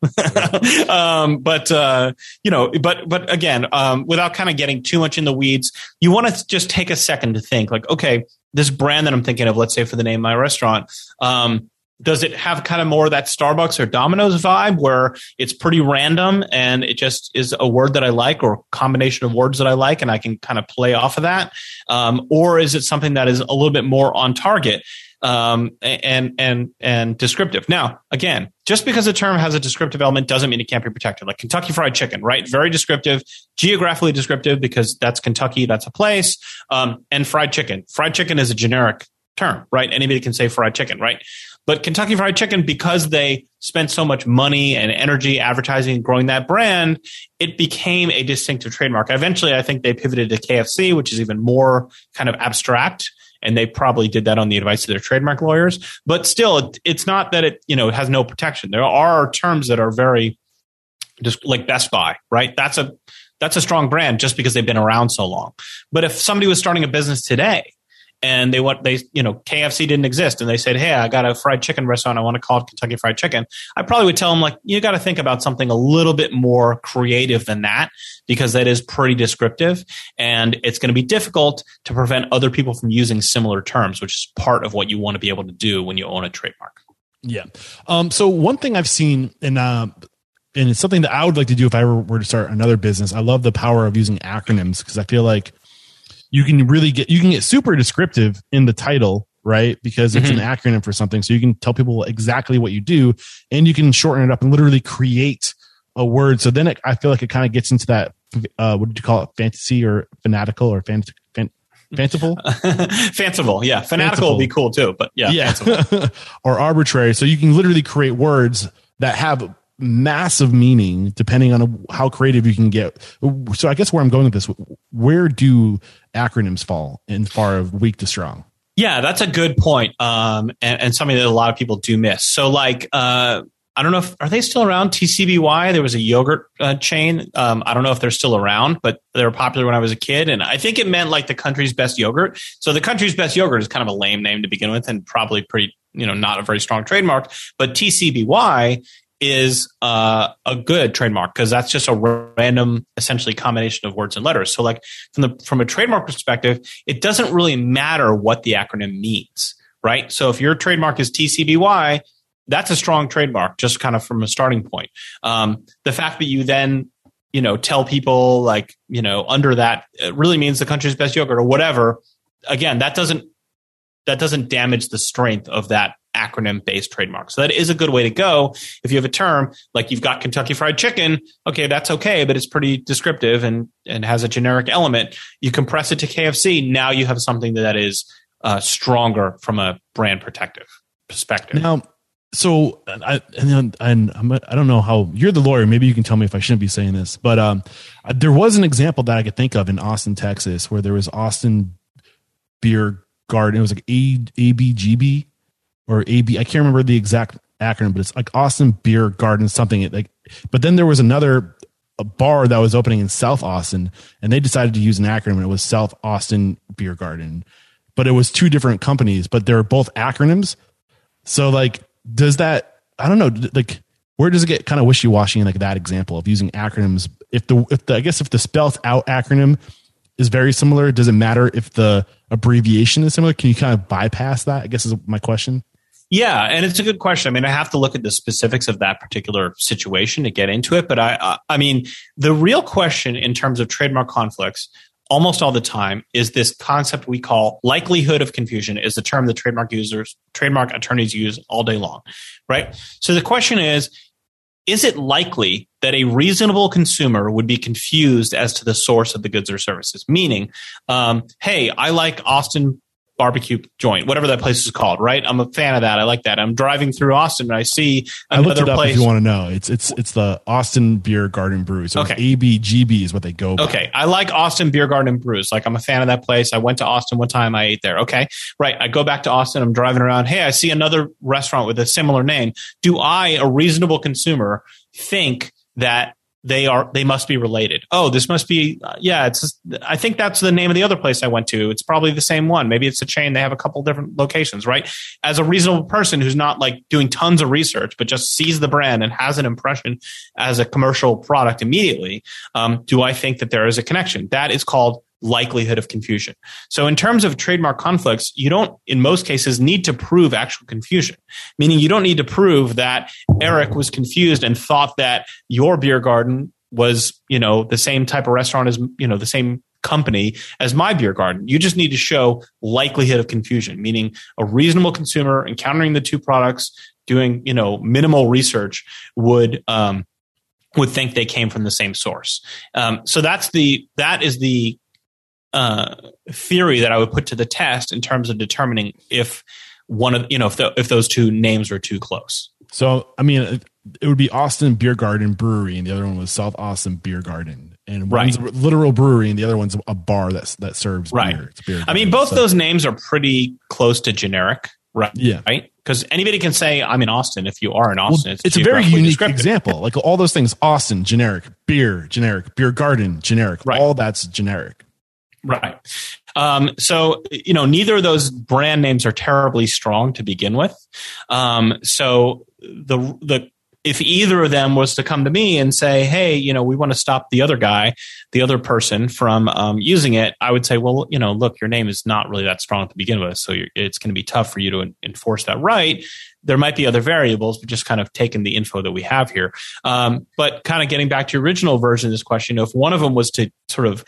um, but, uh, you know, but, but again, um, without kind of getting too much in the weeds, you want to just take a second to think like, okay, this brand that I'm thinking of, let's say for the name of my restaurant, um, does it have kind of more of that Starbucks or Domino's vibe where it's pretty random and it just is a word that I like or combination of words that I like and I can kind of play off of that? Um, or is it something that is a little bit more on target? Um, and and and descriptive. Now, again, just because a term has a descriptive element doesn't mean it can't be protected. Like Kentucky Fried Chicken, right? Very descriptive, geographically descriptive because that's Kentucky, that's a place. Um, and fried chicken, fried chicken is a generic term, right? Anybody can say fried chicken, right? But Kentucky Fried Chicken, because they spent so much money and energy advertising and growing that brand, it became a distinctive trademark. Eventually, I think they pivoted to KFC, which is even more kind of abstract and they probably did that on the advice of their trademark lawyers. But still, it's not that it you know has no protection. There are terms that are very just like Best Buy, right? That's a that's a strong brand just because they've been around so long. But if somebody was starting a business today and they want they you know KFC didn't exist and they said hey I got a fried chicken restaurant. I want to call it Kentucky Fried Chicken. I probably would tell them like you got to think about something a little bit more creative than that because that is pretty descriptive and it's going to be difficult to prevent other people from using similar terms which is part of what you want to be able to do when you own a trademark. Yeah. Um so one thing I've seen in uh and it's something that I would like to do if I were to start another business. I love the power of using acronyms because I feel like you can really get you can get super descriptive in the title right because it's mm-hmm. an acronym for something so you can tell people exactly what you do and you can shorten it up and literally create a word. So then it, I feel like it kind of gets into that. Uh, what did you call it? Fantasy or fanatical or fan, fan, fanciful? fanciful, yeah. Fanatical would be cool too, but yeah, yeah. or arbitrary. So you can literally create words that have massive meaning depending on how creative you can get. So I guess where I'm going with this, where do acronyms fall in far of weak to strong? Yeah, that's a good point, um, and, and, something that a lot of people do miss. So, like, uh, I don't know if are they still around. TCBY, there was a yogurt uh, chain. Um, I don't know if they're still around, but they were popular when I was a kid, and I think it meant like the country's best yogurt. So, the country's best yogurt is kind of a lame name to begin with, and probably pretty, you know, not a very strong trademark. But TCBY is uh, a good trademark because that's just a random, essentially combination of words and letters. So, like from the from a trademark perspective, it doesn't really matter what the acronym means, right? So, if your trademark is TCBY, that's a strong trademark, just kind of from a starting point. Um, the fact that you then you know tell people like you know under that it really means the country's best yogurt or whatever again that doesn't that doesn't damage the strength of that acronym based trademark. So that is a good way to go. If you have a term like you've got Kentucky Fried Chicken, okay, that's okay, but it's pretty descriptive and, and has a generic element. You compress it to KFC. Now you have something that is uh, stronger from a brand protective perspective. Now, so I and, and I'm, I don't know how you're the lawyer. Maybe you can tell me if I shouldn't be saying this, but um, there was an example that I could think of in Austin, Texas, where there was Austin Beer Garden. It was like A ABGB or AB. I can't remember the exact acronym, but it's like Austin Beer Garden something. Like, but then there was another a bar that was opening in South Austin, and they decided to use an acronym. And it was South Austin Beer Garden, but it was two different companies, but they're both acronyms. So, like, does that? I don't know. Like, where does it get kind of wishy washy in like that example of using acronyms? If the if the I guess if the spelled out acronym is very similar, does it matter if the abbreviation is similar? Can you kind of bypass that? I guess is my question. Yeah, and it's a good question. I mean, I have to look at the specifics of that particular situation to get into it, but I, I mean, the real question in terms of trademark conflicts almost all the time is this concept we call likelihood of confusion is the term that trademark users trademark attorneys use all day long right so the question is is it likely that a reasonable consumer would be confused as to the source of the goods or services meaning um, hey i like austin barbecue joint, whatever that place is called, right? I'm a fan of that. I like that. I'm driving through Austin and I see another I looked it up place. If you want to know, it's it's it's the Austin Beer Garden Brew. So okay. ABGB is what they go. By. Okay, I like Austin Beer Garden Brews. Like I'm a fan of that place. I went to Austin one time. I ate there. Okay, right. I go back to Austin. I'm driving around. Hey, I see another restaurant with a similar name. Do I, a reasonable consumer, think that they are they must be related. Oh this must be uh, yeah it's i think that's the name of the other place i went to. It's probably the same one. Maybe it's a chain. They have a couple different locations right? As a reasonable person who's not like doing tons of research but just sees the brand and has an impression as a commercial product immediately um, do i think that there is a connection? That is called likelihood of confusion. So in terms of trademark conflicts, you don't, in most cases, need to prove actual confusion, meaning you don't need to prove that Eric was confused and thought that your beer garden was, you know, the same type of restaurant as, you know, the same company as my beer garden. You just need to show likelihood of confusion, meaning a reasonable consumer encountering the two products, doing, you know, minimal research would, um, would think they came from the same source. Um, so that's the that is the uh, theory that I would put to the test in terms of determining if one of you know if the, if those two names were too close. So I mean, it would be Austin Beer Garden Brewery, and the other one was South Austin Beer Garden, and one's right. a literal brewery, and the other one's a bar that that serves right. beer. It's beer. I mean, both so. those names are pretty close to generic, right? Yeah, right. Because anybody can say I'm in Austin if you are in Austin. Well, it's, it's a very unique example. Like all those things: Austin, generic; beer, generic; beer garden, generic. Right. All that's generic. Right. Um, so, you know, neither of those brand names are terribly strong to begin with. Um, so the, the, if either of them was to come to me and say, "Hey, you know, we want to stop the other guy, the other person from um, using it," I would say, "Well, you know, look, your name is not really that strong to begin with, so it's going to be tough for you to enforce that right." There might be other variables, but just kind of taking the info that we have here. Um, but kind of getting back to your original version of this question, if one of them was to sort of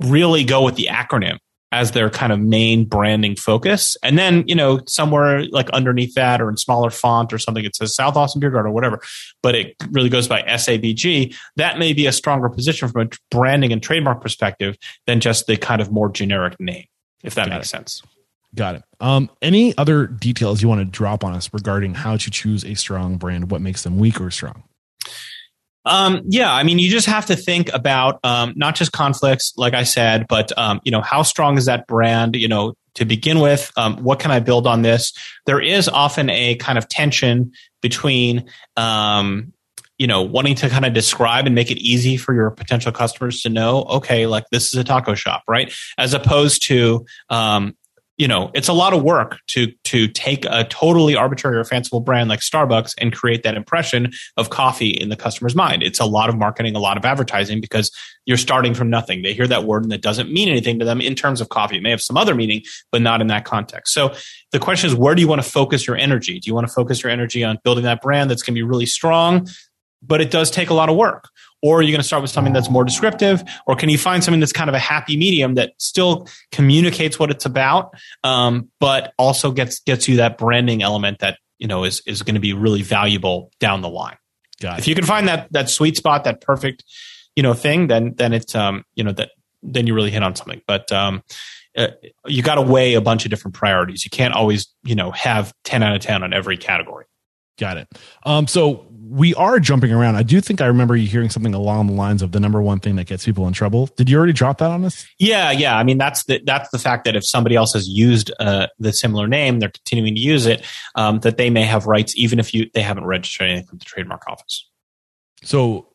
really go with the acronym as their kind of main branding focus. And then, you know, somewhere like underneath that or in smaller font or something, it says South Austin Beer Garden or whatever, but it really goes by SABG. That may be a stronger position from a branding and trademark perspective than just the kind of more generic name, if that Got makes it. sense. Got it. Um, any other details you want to drop on us regarding how to choose a strong brand? What makes them weak or strong? Um, yeah, I mean, you just have to think about um, not just conflicts, like I said, but um, you know, how strong is that brand? You know, to begin with, um, what can I build on this? There is often a kind of tension between, um, you know, wanting to kind of describe and make it easy for your potential customers to know, okay, like this is a taco shop, right? As opposed to, um, you know, it's a lot of work to to take a totally arbitrary or fanciful brand like Starbucks and create that impression of coffee in the customer's mind. It's a lot of marketing, a lot of advertising because you're starting from nothing. They hear that word and it doesn't mean anything to them in terms of coffee. It may have some other meaning, but not in that context. So the question is, where do you want to focus your energy? Do you want to focus your energy on building that brand that's going to be really strong, but it does take a lot of work? Or are you going to start with something that's more descriptive? Or can you find something that's kind of a happy medium that still communicates what it's about, um, but also gets gets you that branding element that you know is is going to be really valuable down the line? Got If you can find that that sweet spot, that perfect you know thing, then then it's um, you know that then you really hit on something. But um, uh, you got to weigh a bunch of different priorities. You can't always you know have ten out of ten on every category. Got it. Um, so we are jumping around. I do think I remember you hearing something along the lines of the number one thing that gets people in trouble. Did you already drop that on us? Yeah, yeah. I mean, that's the that's the fact that if somebody else has used uh, the similar name, they're continuing to use it. Um, that they may have rights, even if you they haven't registered anything with the trademark office. So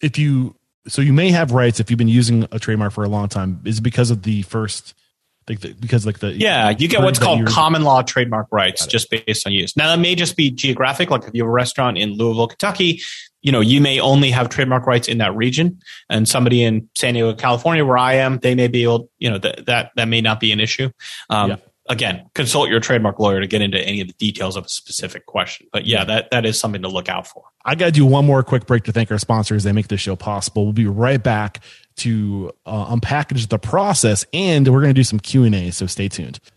if you so you may have rights if you've been using a trademark for a long time. Is it because of the first like the, because like the Yeah, you get what's called common law trademark rights just based on use. Now that may just be geographic. Like if you have a restaurant in Louisville, Kentucky, you know you may only have trademark rights in that region, and somebody in San Diego, California, where I am, they may be able. You know that that that may not be an issue. Um, Yeah. Again, consult your trademark lawyer to get into any of the details of a specific question. But yeah, that that is something to look out for. I got to do one more quick break to thank our sponsors. They make this show possible. We'll be right back to uh, unpackage the process, and we're going to do some Q and A. So stay tuned.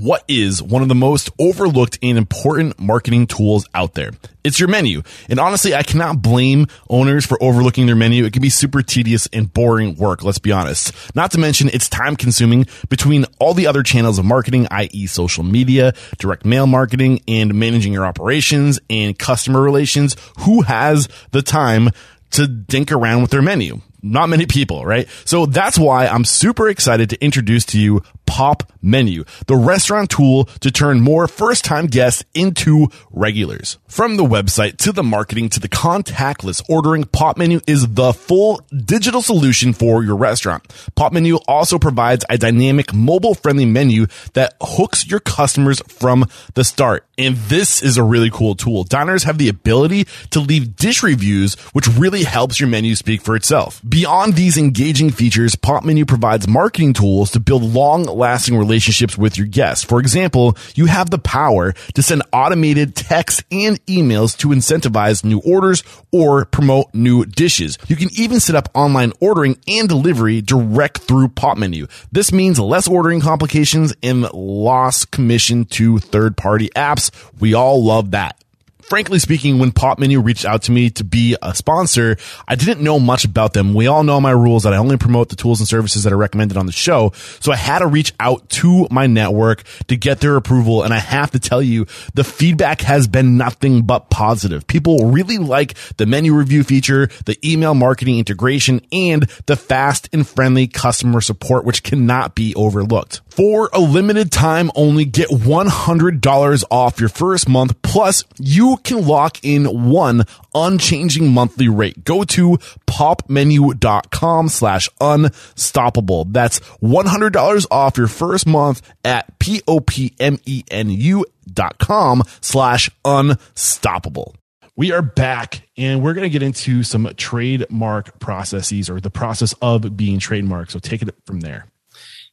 What is one of the most overlooked and important marketing tools out there? It's your menu. And honestly, I cannot blame owners for overlooking their menu. It can be super tedious and boring work, let's be honest. Not to mention it's time consuming between all the other channels of marketing, i.e. social media, direct mail marketing, and managing your operations and customer relations. Who has the time to dink around with their menu? Not many people, right? So that's why I'm super excited to introduce to you Pop Menu, the restaurant tool to turn more first time guests into regulars. From the website to the marketing to the contactless ordering, Pop Menu is the full digital solution for your restaurant. Pop Menu also provides a dynamic mobile friendly menu that hooks your customers from the start. And this is a really cool tool. Diners have the ability to leave dish reviews, which really helps your menu speak for itself. Beyond these engaging features, Pop Menu provides marketing tools to build long lasting relationships with your guests. For example, you have the power to send automated text and emails to incentivize new orders or promote new dishes. You can even set up online ordering and delivery direct through Pop Menu. This means less ordering complications and lost commission to third party apps. We all love that frankly speaking, when Pop Menu reached out to me to be a sponsor, I didn't know much about them. We all know my rules that I only promote the tools and services that are recommended on the show. So I had to reach out to my network to get their approval. And I have to tell you, the feedback has been nothing but positive. People really like the menu review feature, the email marketing integration, and the fast and friendly customer support, which cannot be overlooked. For a limited time only, get $100 off your first month. Plus, you can lock in one unchanging monthly rate. Go to popmenu.com slash unstoppable. That's $100 off your first month at P-O-P-M-E-N-U dot com slash unstoppable. We are back and we're going to get into some trademark processes or the process of being trademarked. So take it from there.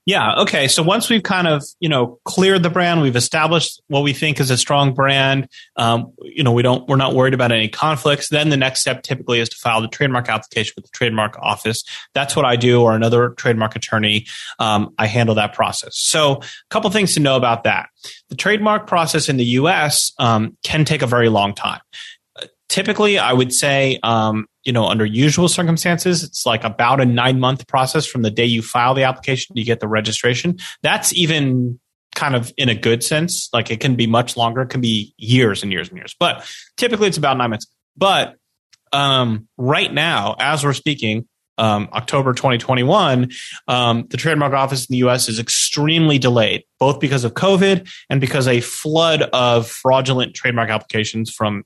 Yeah. Okay. So once we've kind of you know cleared the brand, we've established what we think is a strong brand. Um, you know, we don't we're not worried about any conflicts. Then the next step typically is to file the trademark application with the trademark office. That's what I do, or another trademark attorney. Um, I handle that process. So a couple things to know about that. The trademark process in the U.S. Um, can take a very long time typically i would say um, you know under usual circumstances it's like about a nine month process from the day you file the application you get the registration. That's even kind of in a good sense. Like it can be much longer. It can be years and years and years. But typically it's about nine months. But um, right now as we're speaking um, October 2021, um, the trademark office in the US is extremely delayed, both because of COVID and because a flood of fraudulent trademark applications from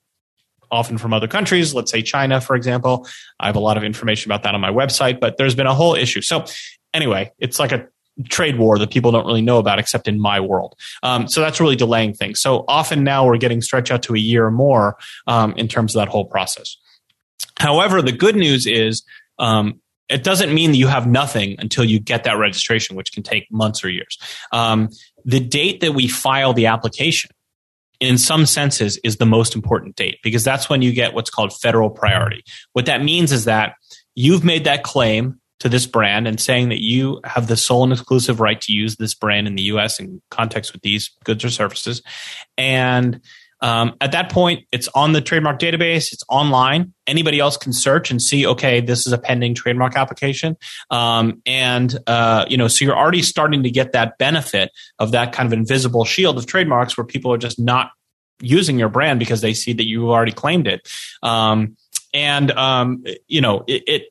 often from other countries, let's say China, for example. I have a lot of information about that on my website, but there's been a whole issue. So, anyway, it's like a trade war that people don't really know about except in my world. Um, so that's really delaying things. So often now we're getting stretched out to a year or more um, in terms of that whole process. However, the good news is um, it doesn't mean that you have nothing until you get that registration, which can take months or years. Um, the date that we file the application in some senses is the most important date because that's when you get what's called federal priority. What that means is that you've made that claim to this brand and saying that you have the sole and exclusive right to use this brand in the US in context with these goods or services. And um, at that point, it's on the trademark database. It's online. Anybody else can search and see. Okay, this is a pending trademark application, um, and uh, you know, so you're already starting to get that benefit of that kind of invisible shield of trademarks, where people are just not using your brand because they see that you already claimed it. Um, and um, you know, it, it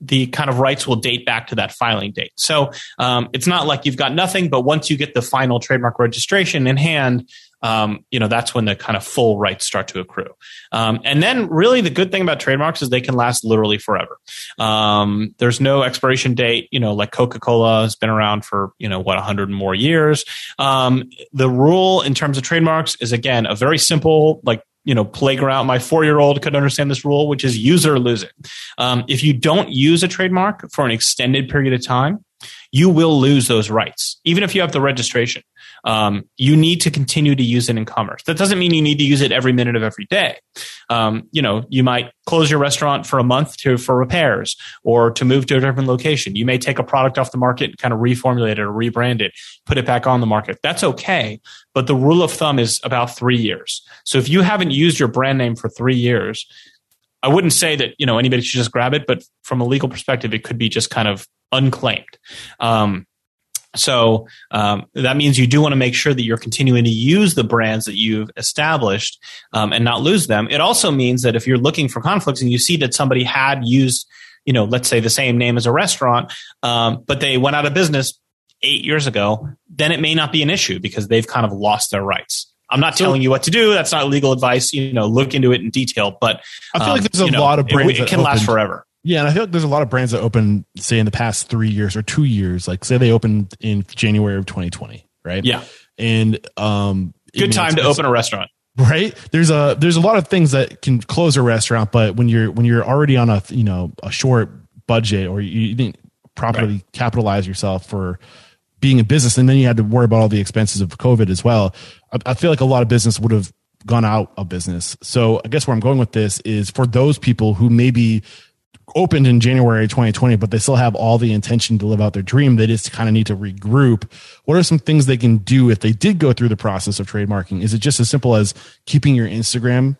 the kind of rights will date back to that filing date. So um, it's not like you've got nothing, but once you get the final trademark registration in hand, um, you know that's when the kind of full rights start to accrue. Um, and then, really, the good thing about trademarks is they can last literally forever. Um, there's no expiration date. You know, like Coca Cola has been around for you know what 100 more years. Um, the rule in terms of trademarks is again a very simple like you know playground my four year old could understand this rule which is use or lose it um, if you don't use a trademark for an extended period of time you will lose those rights even if you have the registration um, you need to continue to use it in commerce. That doesn't mean you need to use it every minute of every day. Um, you know, you might close your restaurant for a month to for repairs or to move to a different location. You may take a product off the market and kind of reformulate it or rebrand it, put it back on the market. That's okay. But the rule of thumb is about three years. So if you haven't used your brand name for three years, I wouldn't say that you know anybody should just grab it, but from a legal perspective, it could be just kind of unclaimed. Um, so um, that means you do want to make sure that you're continuing to use the brands that you've established um, and not lose them. It also means that if you're looking for conflicts and you see that somebody had used, you know, let's say the same name as a restaurant, um, but they went out of business eight years ago, then it may not be an issue because they've kind of lost their rights. I'm not so, telling you what to do. That's not legal advice. You know, look into it in detail. But I feel like um, there's a lot of brands. It, it can last forever. Yeah, and I feel like there's a lot of brands that open, say, in the past three years or two years. Like, say they opened in January of 2020, right? Yeah, and um, good time to open a restaurant, right? There's a there's a lot of things that can close a restaurant, but when you're when you're already on a you know a short budget or you didn't properly right. capitalize yourself for being in business, and then you had to worry about all the expenses of COVID as well. I, I feel like a lot of business would have gone out of business. So I guess where I'm going with this is for those people who maybe opened in January 2020, but they still have all the intention to live out their dream. They just kind of need to regroup. What are some things they can do if they did go through the process of trademarking? Is it just as simple as keeping your Instagram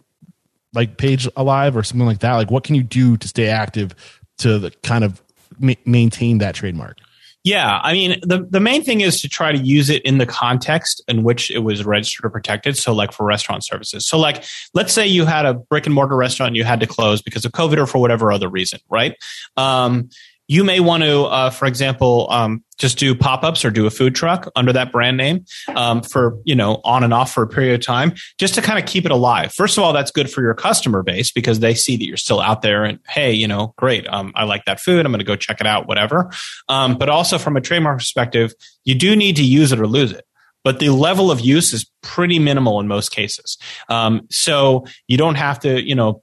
like page alive or something like that? Like what can you do to stay active to the kind of ma- maintain that trademark? Yeah, I mean the the main thing is to try to use it in the context in which it was registered or protected. So, like for restaurant services. So, like let's say you had a brick and mortar restaurant and you had to close because of COVID or for whatever other reason, right? Um, you may want to, uh, for example, um, just do pop-ups or do a food truck under that brand name um, for you know on and off for a period of time, just to kind of keep it alive. First of all, that's good for your customer base because they see that you're still out there, and hey, you know, great, um, I like that food, I'm going to go check it out, whatever. Um, but also from a trademark perspective, you do need to use it or lose it but the level of use is pretty minimal in most cases. Um, so you don't have to, you know,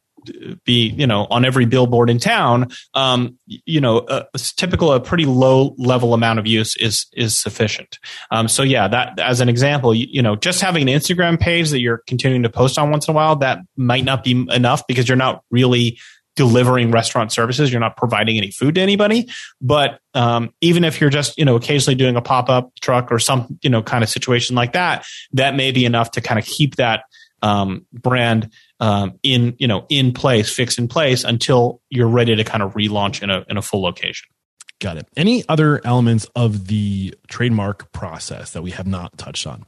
be you know on every billboard in town um, you know a, a, typical a pretty low level amount of use is is sufficient. Um, so yeah that as an example you, you, know just having an instagram page that you're continuing to post on once in a while that might not be enough because you're not really delivering restaurant services. You're not providing any food to anybody. But um, even if you're just you know occasionally doing a pop-up truck or some you know kind of situation like that that may be enough to kind of keep that um, brand um, in you know in place, fixed in place until you're ready to kind of relaunch in a in a full location. Got it. Any other elements of the trademark process that we have not touched on?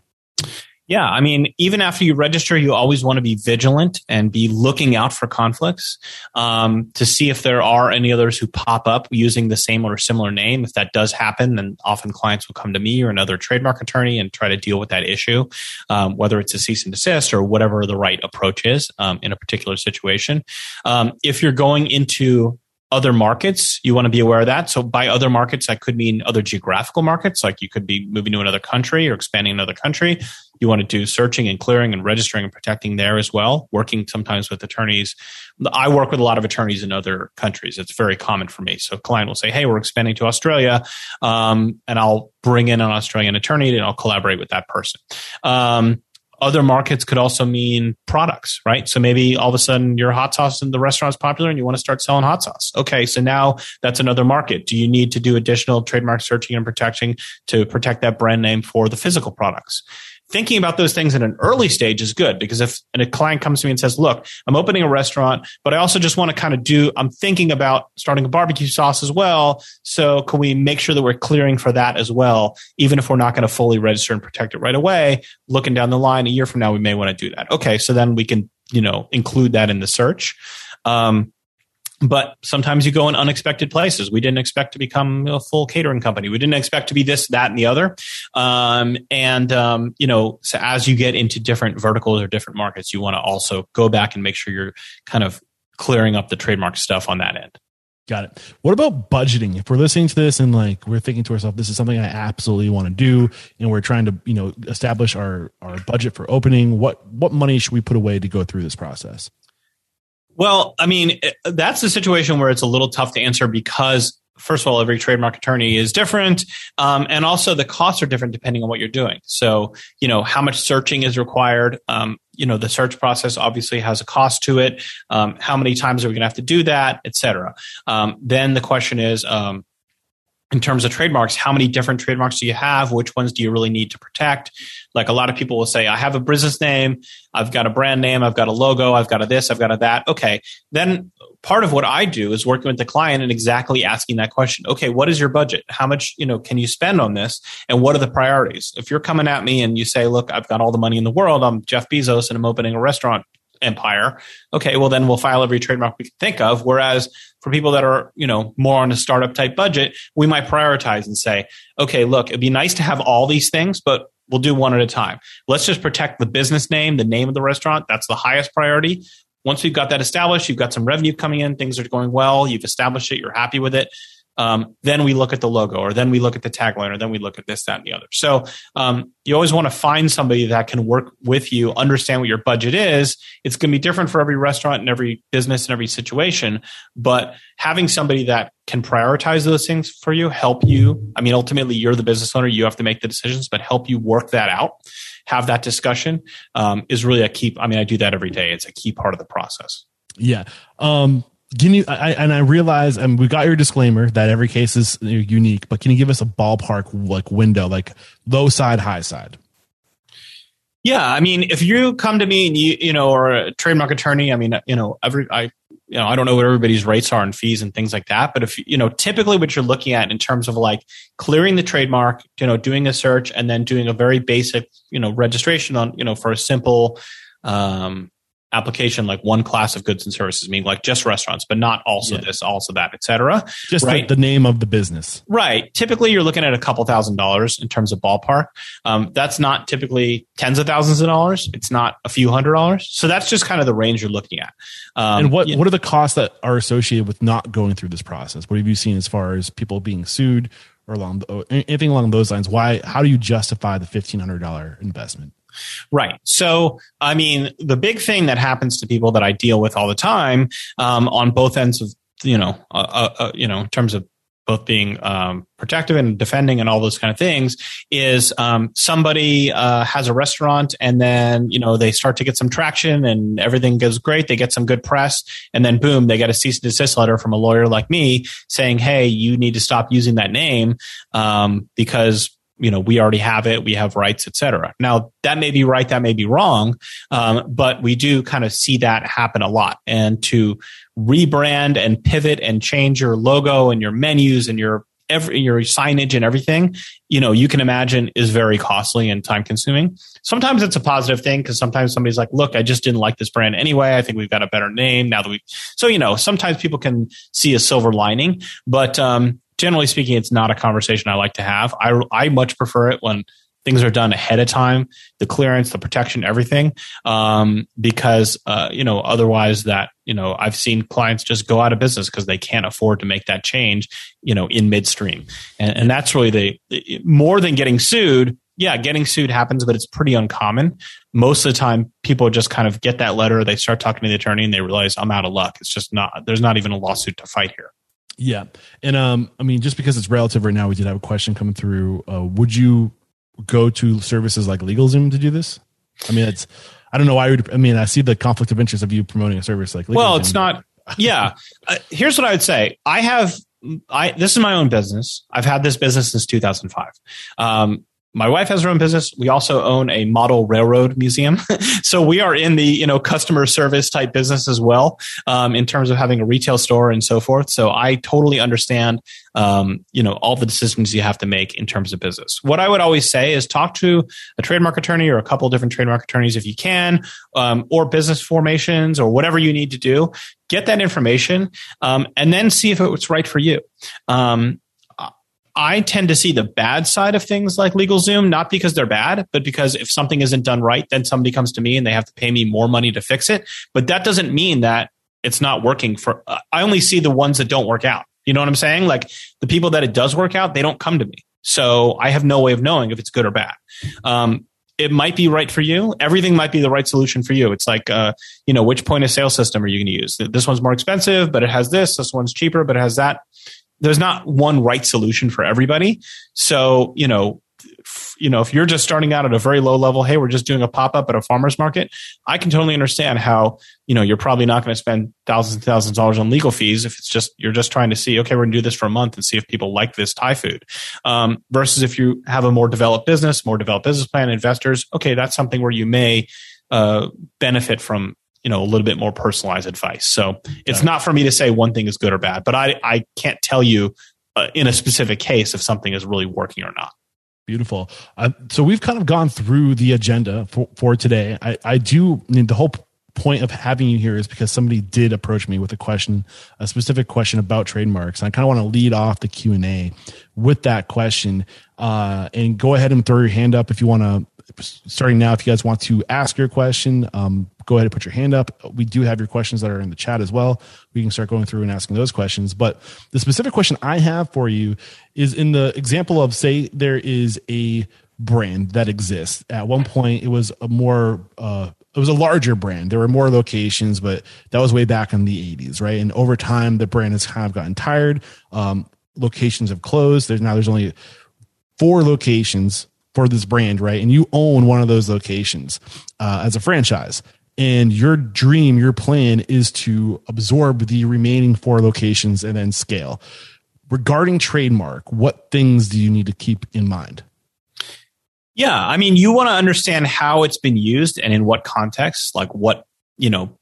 Yeah, I mean, even after you register, you always want to be vigilant and be looking out for conflicts um, to see if there are any others who pop up using the same or similar name. If that does happen, then often clients will come to me or another trademark attorney and try to deal with that issue, um, whether it's a cease and desist or whatever the right approach is um, in a particular situation. Um, if you're going into other markets, you want to be aware of that. So by other markets, that could mean other geographical markets, like you could be moving to another country or expanding another country. You want to do searching and clearing and registering and protecting there as well, working sometimes with attorneys. I work with a lot of attorneys in other countries. It's very common for me. So a client will say, Hey, we're expanding to Australia. Um, and I'll bring in an Australian attorney and I'll collaborate with that person. Um, other markets could also mean products, right? So maybe all of a sudden your hot sauce in the restaurant is popular and you want to start selling hot sauce. Okay, so now that's another market. Do you need to do additional trademark searching and protecting to protect that brand name for the physical products? Thinking about those things in an early stage is good because if a client comes to me and says, look, I'm opening a restaurant, but I also just want to kind of do, I'm thinking about starting a barbecue sauce as well. So can we make sure that we're clearing for that as well? Even if we're not going to fully register and protect it right away, looking down the line a year from now, we may want to do that. Okay. So then we can, you know, include that in the search. Um, but sometimes you go in unexpected places. We didn't expect to become a full catering company. We didn't expect to be this, that, and the other. Um, and um, you know, so as you get into different verticals or different markets, you want to also go back and make sure you're kind of clearing up the trademark stuff on that end. Got it. What about budgeting? If we're listening to this and like we're thinking to ourselves, this is something I absolutely want to do, and we're trying to, you know, establish our our budget for opening. What what money should we put away to go through this process? Well, I mean, that's the situation where it's a little tough to answer because first of all, every trademark attorney is different. Um, and also the costs are different depending on what you're doing. So, you know, how much searching is required. Um, you know, the search process obviously has a cost to it. Um, how many times are we going to have to do that, et cetera? Um, then the question is, um, in terms of trademarks, how many different trademarks do you have? Which ones do you really need to protect? Like a lot of people will say, I have a business name, I've got a brand name, I've got a logo, I've got a this, I've got a that. Okay. Then part of what I do is working with the client and exactly asking that question. Okay, what is your budget? How much, you know, can you spend on this? And what are the priorities? If you're coming at me and you say, look, I've got all the money in the world, I'm Jeff Bezos and I'm opening a restaurant empire. Okay, well then we'll file every trademark we can think of. Whereas for people that are, you know, more on a startup type budget, we might prioritize and say, okay, look, it'd be nice to have all these things, but we'll do one at a time. Let's just protect the business name, the name of the restaurant. That's the highest priority. Once we've got that established, you've got some revenue coming in, things are going well, you've established it, you're happy with it. Um, then we look at the logo, or then we look at the tagline, or then we look at this, that, and the other. So um, you always want to find somebody that can work with you, understand what your budget is. It's going to be different for every restaurant and every business and every situation, but having somebody that can prioritize those things for you, help you. I mean, ultimately, you're the business owner; you have to make the decisions, but help you work that out have that discussion um, is really a key. I mean, I do that every day. It's a key part of the process. Yeah. Um, can you, I, and I realize, and we got your disclaimer that every case is unique, but can you give us a ballpark like window, like low side, high side? Yeah, I mean, if you come to me and you, you know, or a trademark attorney, I mean, you know, every, I, you know, I don't know what everybody's rates are and fees and things like that. But if, you know, typically what you're looking at in terms of like clearing the trademark, you know, doing a search and then doing a very basic, you know, registration on, you know, for a simple, um, application like one class of goods and services meaning like just restaurants but not also yeah. this also that etc just right? the, the, name of the business. Right. Typically you're looking at a couple thousand dollars in terms of ballpark. Um, that's not typically tens of thousands of dollars. It's not a few hundred dollars. So that's just kind of the range you're looking at. Um, and what what are the costs that are associated with not going through this process? What have you seen as far as people being sued or along anything along those lines? Why how do you justify the $1500 investment Right. So, I mean, the big thing that happens to people that I deal with all the time um, on both ends of, you know, uh, uh, uh, you know, in terms of both being um, protective and defending and all those kind of things is um, somebody uh, has a restaurant and then you know they start to get some traction and everything goes great they get some good press and then boom they get a cease and desist letter from a lawyer like me saying hey you need to stop using that name um, because you know we already have it we have rights etc now that may be right that may be wrong um, but we do kind of see that happen a lot. And to rebrand and pivot and change your logo and your menus and your every your signage and everything you know you can imagine is very costly and time consuming. Sometimes it's a positive thing because sometimes somebody's like look i just didn't like this brand anyway. I think we've got a better name now that we so you know sometimes people can see a silver lining but um generally speaking, it's not a conversation I like to have. I, I much prefer it when things are done ahead of time, the clearance, the protection, everything. Um, because, uh, you know, otherwise that, you know, I've seen clients just go out of business because they can't afford to make that change, you know, in midstream. And, and that's really the, more than getting sued. Yeah, getting sued happens, but it's pretty uncommon. Most of the time, people just kind of get that letter, they start talking to the attorney, and they realize I'm out of luck. It's just not, there's not even a lawsuit to fight here. Yeah, and um, I mean, just because it's relative right now, we did have a question coming through. Uh, would you go to services like LegalZoom to do this? I mean, it's I don't know why. Would, I mean, I see the conflict of interest of you promoting a service like. LegalZoom. Well, it's not. Yeah, uh, here's what I would say. I have I this is my own business. I've had this business since 2005. Um, my wife has her own business. We also own a model railroad museum. so we are in the, you know, customer service type business as well, um, in terms of having a retail store and so forth. So I totally understand, um, you know, all the decisions you have to make in terms of business. What I would always say is talk to a trademark attorney or a couple different trademark attorneys if you can, um, or business formations or whatever you need to do. Get that information, um, and then see if it's right for you. I tend to see the bad side of things like LegalZoom, not because they're bad, but because if something isn't done right, then somebody comes to me and they have to pay me more money to fix it. But that doesn't mean that it's not working for, uh, I only see the ones that don't work out. You know what I'm saying? Like the people that it does work out, they don't come to me. So I have no way of knowing if it's good or bad. Um, it might be right for you. Everything might be the right solution for you. It's like, uh, you know, which point of sale system are you going to use? This one's more expensive, but it has this. This one's cheaper, but it has that there's not one right solution for everybody. So, you know, you know, if you're just starting out at a very low level, hey, we're just doing a pop up at a farmer's market, I can totally understand how, you know, you're probably not going to spend thousands and thousands of dollars on legal fees if it's just, you're just trying to see, okay, we're going to do this for a month and see if people like this Thai food. Um, versus if you have a more developed business, more developed business plan, investors, okay, that's something where you may, uh, benefit from you know a little bit more personalized advice. So it's not for me to say one thing is good or bad but i i can't tell you uh, in a specific case if something is really working or not. Beautiful. Uh, so we've kind of gone through the agenda for, for today. I i do I mean, the whole point of having you here is because somebody did approach me with a question a specific question about trademarks and i kind of want to lead off the q&a with that question. Uh, and go ahead and throw your hand up if you want to starting now if you guys want to ask your question um, go ahead and put your hand up. We do have your questions that are in the chat as well. We can start going through and asking those questions. But the specific question I have for you is in the example of say there is a brand that exists. At one point, it was a more uh, it was a larger brand. There were more locations, but that was way back in the 80s, right? And over time, the brand has kind of gotten tired. Um, locations have closed. There's now there's only four locations for this brand, right? And you own one of those locations uh, as a franchise. And your dream, your plan is to absorb the remaining four locations and then scale. Regarding trademark, what things do you need to keep in mind? Yeah, I mean, you want to understand how it's been used and in what context, like what, you know,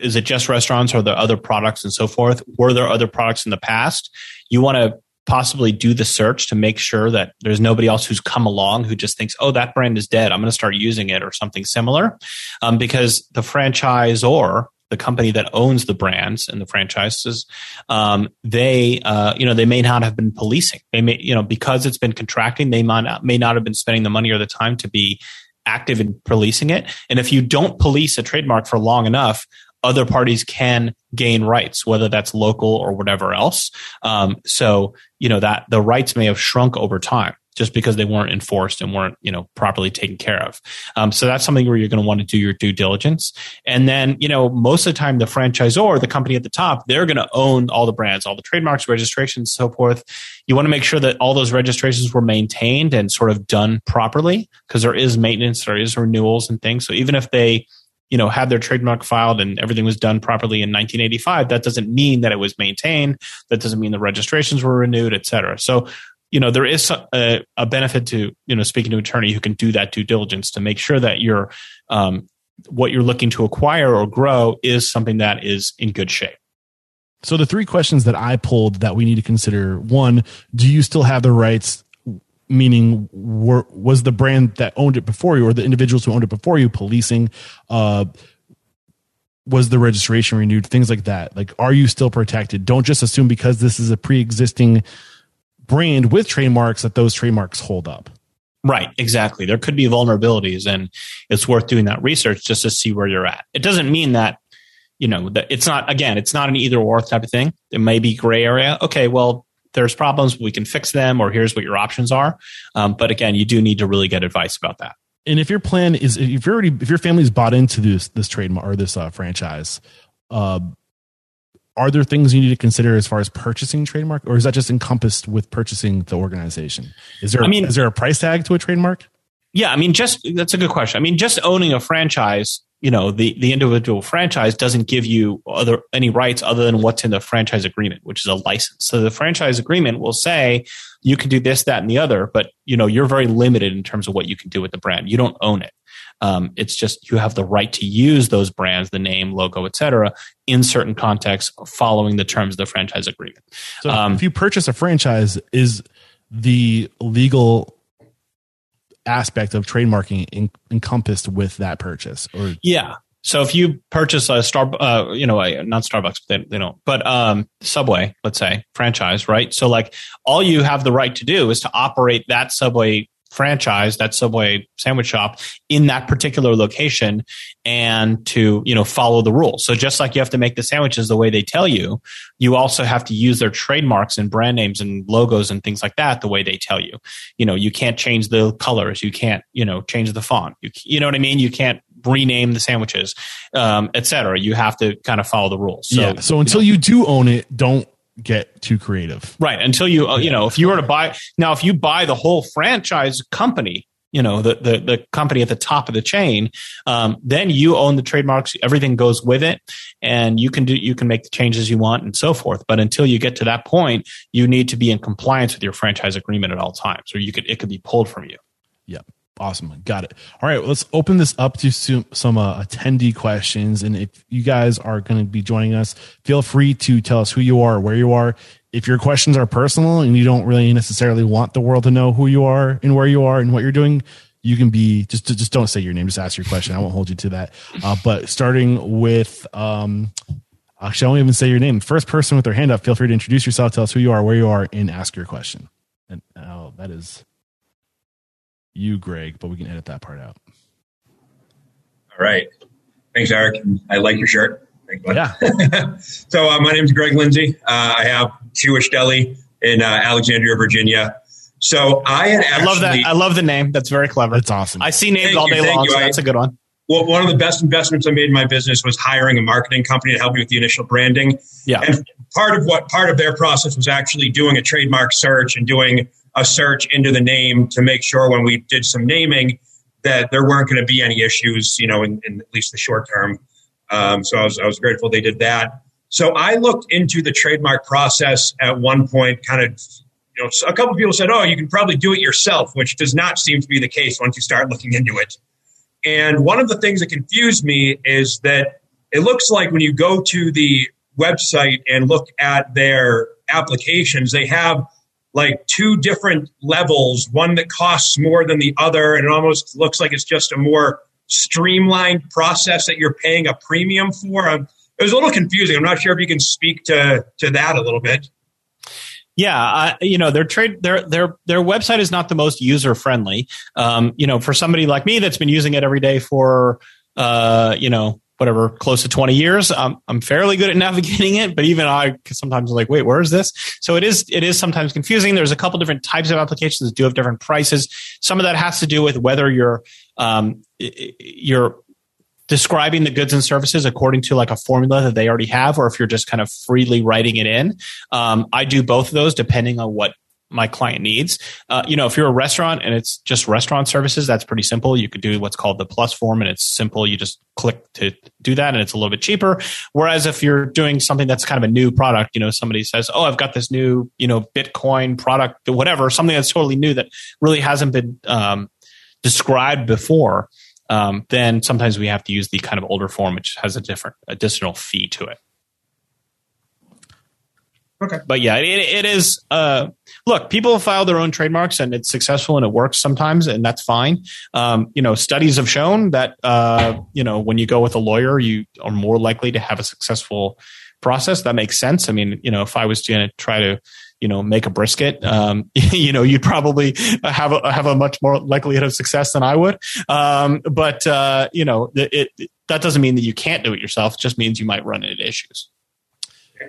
is it just restaurants or there other products and so forth? Were there other products in the past? You want to possibly do the search to make sure that there's nobody else who's come along who just thinks, oh, that brand is dead. I'm going to start using it or something similar. Um, because the franchisor the company that owns the brands and the franchises, um, they, uh, you know, they may not have been policing. They may, you know, because it's been contracting, they might not, may not have been spending the money or the time to be active in policing it. And if you don't police a trademark for long enough, other parties can gain rights, whether that's local or whatever else. Um, so, you know, that the rights may have shrunk over time just because they weren't enforced and weren't you know properly taken care of. Um, so that's something where you're going to want to do your due diligence. And then you know most of the time the franchisor the company at the top they're going to own all the brands all the trademarks registrations so forth. You want to make sure that all those registrations were maintained and sort of done properly because there is maintenance there is renewals and things. So even if they you know had their trademark filed and everything was done properly in 1985 that doesn't mean that it was maintained. That doesn't mean the registrations were renewed et cetera. So you know there is a, a, benefit to you know speaking to an attorney who can do that due diligence to make sure that you're um, what you're looking to acquire or grow is something that is in good shape. So the three questions that i pulled that we need to consider one do you still have the rights meaning were, was the brand that owned it before you or the individuals who owned it before you policing uh, was the registration renewed things like that like are you still protected don't just assume because this is a pre-existing brand with trademarks that those trademarks hold up. Right, exactly. There could be vulnerabilities, and it's worth doing that research just to see where you're at. It doesn't mean that, you know, that it's not, again, it's not an either or type of thing. It may be gray area. Okay, well, there's problems, we can fix them, or here's what your options are. Um, but again, you do need to really get advice about that. And if your plan is, if you're already, if your family's bought into this, this trademark or this uh, franchise, uh, are there things you need to consider as far as purchasing trademark or is that just encompassed with purchasing the organization is there I mean, is there a price tag to a trademark yeah i mean just that's a good question i mean just owning a franchise you know the the individual franchise doesn't give you other any rights other than what's in the franchise agreement which is a license so the franchise agreement will say you can do this that and the other but you know you're very limited in terms of what you can do with the brand you don't own it um, it's just you have the right to use those brands, the name, logo, etc., in certain contexts, following the terms of the franchise agreement. So, um, if you purchase a franchise, is the legal aspect of trademarking in, encompassed with that purchase? Or yeah, so if you purchase a Star, uh, you know, a, not Starbucks, they, they don't, but um, Subway, let's say franchise, right? So like, all you have the right to do is to operate that Subway franchise, that Subway sandwich shop in that particular location and to, you know, follow the rules. So just like you have to make the sandwiches the way they tell you, you also have to use their trademarks and brand names and logos and things like that the way they tell you. You know, you can't change the colors. You can't, you know, change the font. You, you know what I mean? You can't rename the sandwiches, um, et cetera. You have to kind of follow the rules. So, yeah. So until you, know, you do own it, don't get too creative. Right. Until you, uh, you know, if you were to buy, now, if you buy the whole franchise company, you know, the, the, the company at the top of the chain, um, then you own the trademarks. Everything goes with it and you can do, you can make the changes you want and so forth. But until you get to that point, you need to be in compliance with your franchise agreement at all times or you could, it could be pulled from you. Yep. Awesome. Got it. All right. Let's open this up to some, some uh, attendee questions. And if you guys are going to be joining us, feel free to tell us who you are, where you are. If your questions are personal and you don't really necessarily want the world to know who you are and where you are and what you're doing, you can be just just don't say your name. Just ask your question. I won't hold you to that. Uh, but starting with, um, actually, I won't even say your name. First person with their hand up, feel free to introduce yourself, tell us who you are, where you are, and ask your question. And oh, that is you, Greg, but we can edit that part out. All right. Thanks, Eric. I like your shirt. Thanks. Yeah. so uh, my name is Greg Lindsay. Uh, I have Jewish Deli in uh, Alexandria, Virginia. So I had actually, I love that. I love the name. That's very clever. That's awesome. I see names Thank all day thank long, so that's a good one. well, one of the best investments I made in my business was hiring a marketing company to help me with the initial branding. Yeah. And part of what part of their process was actually doing a trademark search and doing a search into the name to make sure when we did some naming that there weren't going to be any issues, you know, in, in at least the short term. Um, so I was I was grateful they did that. So I looked into the trademark process at one point, kind of. You know, a couple people said, "Oh, you can probably do it yourself," which does not seem to be the case once you start looking into it. And one of the things that confused me is that it looks like when you go to the website and look at their applications, they have like two different levels, one that costs more than the other, and it almost looks like it's just a more streamlined process that you're paying a premium for. Um, it was a little confusing. I'm not sure if you can speak to to that a little bit. Yeah, uh, you know their trade their their their website is not the most user friendly. Um, you know, for somebody like me that's been using it every day for uh, you know whatever close to 20 years. Um, i'm fairly good at navigating it but even i sometimes like wait where is this? So it is it is sometimes confusing. There's a couple different types of applications that do have different prices. Some of that has to do with whether you're um, you're describing the goods and services according to like a formula that they already have or if you're just kind of freely writing it in. Um, i do both of those depending on what my client needs. Uh, you know if you're a restaurant and it's just restaurant services that's pretty simple. You could do what's called the plus form and it's simple. You just click to do that and it's a little bit cheaper. Whereas if you're doing something that's kind of a new product you know somebody says oh i've got this new you know bitcoin product whatever something that's totally new that really hasn't been um, described before um, then sometimes we have to use the kind of older form, which has a different additional fee to it. Okay. But yeah, it, it is. Uh, look, people file their own trademarks, and it's successful, and it works sometimes, and that's fine. Um, you know, studies have shown that uh, you know when you go with a lawyer, you are more likely to have a successful process. That makes sense. I mean, you know, if I was going to try to you know make a brisket um, you know you'd probably have a have a much more likelihood of success than i would um, but uh, you know it, it, that doesn't mean that you can't do it yourself it just means you might run into issues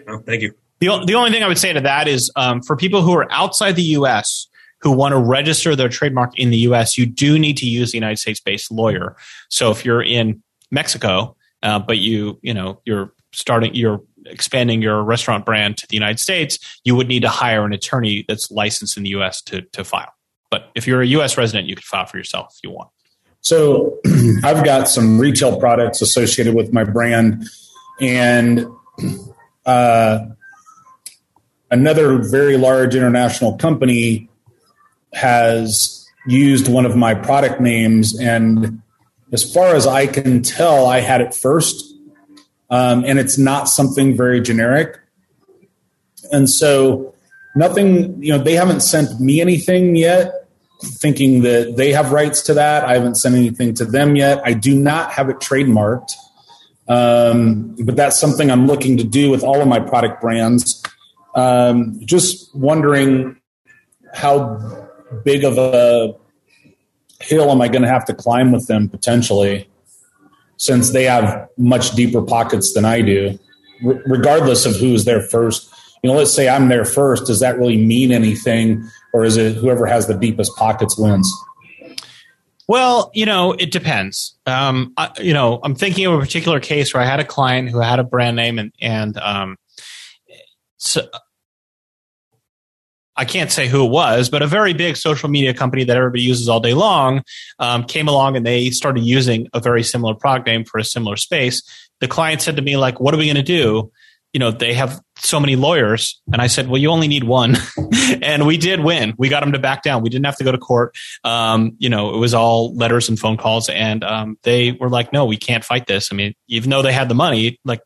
No, thank you. The, the only thing i would say to that is um, for people who are outside the us who want to register their trademark in the us you do need to use the united states based lawyer so if you're in mexico uh, but you you know you're starting you're expanding your restaurant brand to the United States, you would need to hire an attorney that's licensed in the US to, to file. But if you're a US resident, you can file for yourself if you want. So I've got some retail products associated with my brand, and uh, another very large international company has used one of my product names. And as far as I can tell, I had it first, um, and it's not something very generic. And so, nothing, you know, they haven't sent me anything yet thinking that they have rights to that. I haven't sent anything to them yet. I do not have it trademarked, um, but that's something I'm looking to do with all of my product brands. Um, just wondering how big of a hill am I going to have to climb with them potentially, since they have much deeper pockets than I do, R- regardless of who's there first. You know, let's say I'm there first. Does that really mean anything? or is it whoever has the deepest pockets wins? Well, you know, it depends. Um, I, you know, I'm thinking of a particular case where I had a client who had a brand name and and um, so I can't say who it was, but a very big social media company that everybody uses all day long um, came along and they started using a very similar product name for a similar space. The client said to me, like, "What are we going to do?" You know, they have so many lawyers, and I said, "Well, you only need one," and we did win. We got them to back down. We didn't have to go to court. Um, you know, it was all letters and phone calls, and um, they were like, "No, we can't fight this." I mean, even though they had the money, like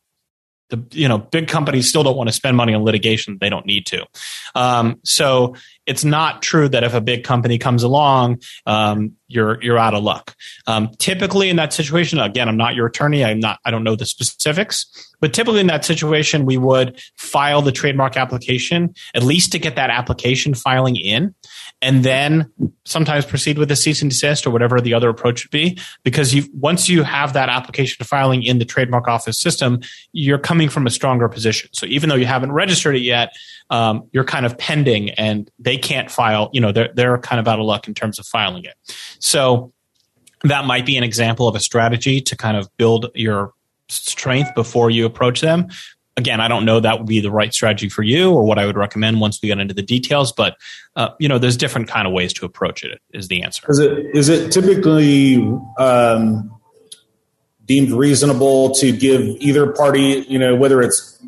the you know big companies still don't want to spend money on litigation they don't need to. Um, so it's not true that if a big company comes along um, you're you're out of luck. Um, typically in that situation again i'm not your attorney i'm not i don't know the specifics but typically in that situation we would file the trademark application at least to get that application filing in and then sometimes proceed with a cease and desist or whatever the other approach would be. Because you once you have that application filing in the trademark office system, you're coming from a stronger position. So even though you haven't registered it yet, um, you're kind of pending, and they can't file. You know, they're they're kind of out of luck in terms of filing it. So that might be an example of a strategy to kind of build your strength before you approach them again, I don't know that would be the right strategy for you or what I would recommend once we get into the details. But uh, you know, there's different kind of ways to approach it. Is the answer? Is it is it typically um, deemed reasonable to give either party, you know, whether it's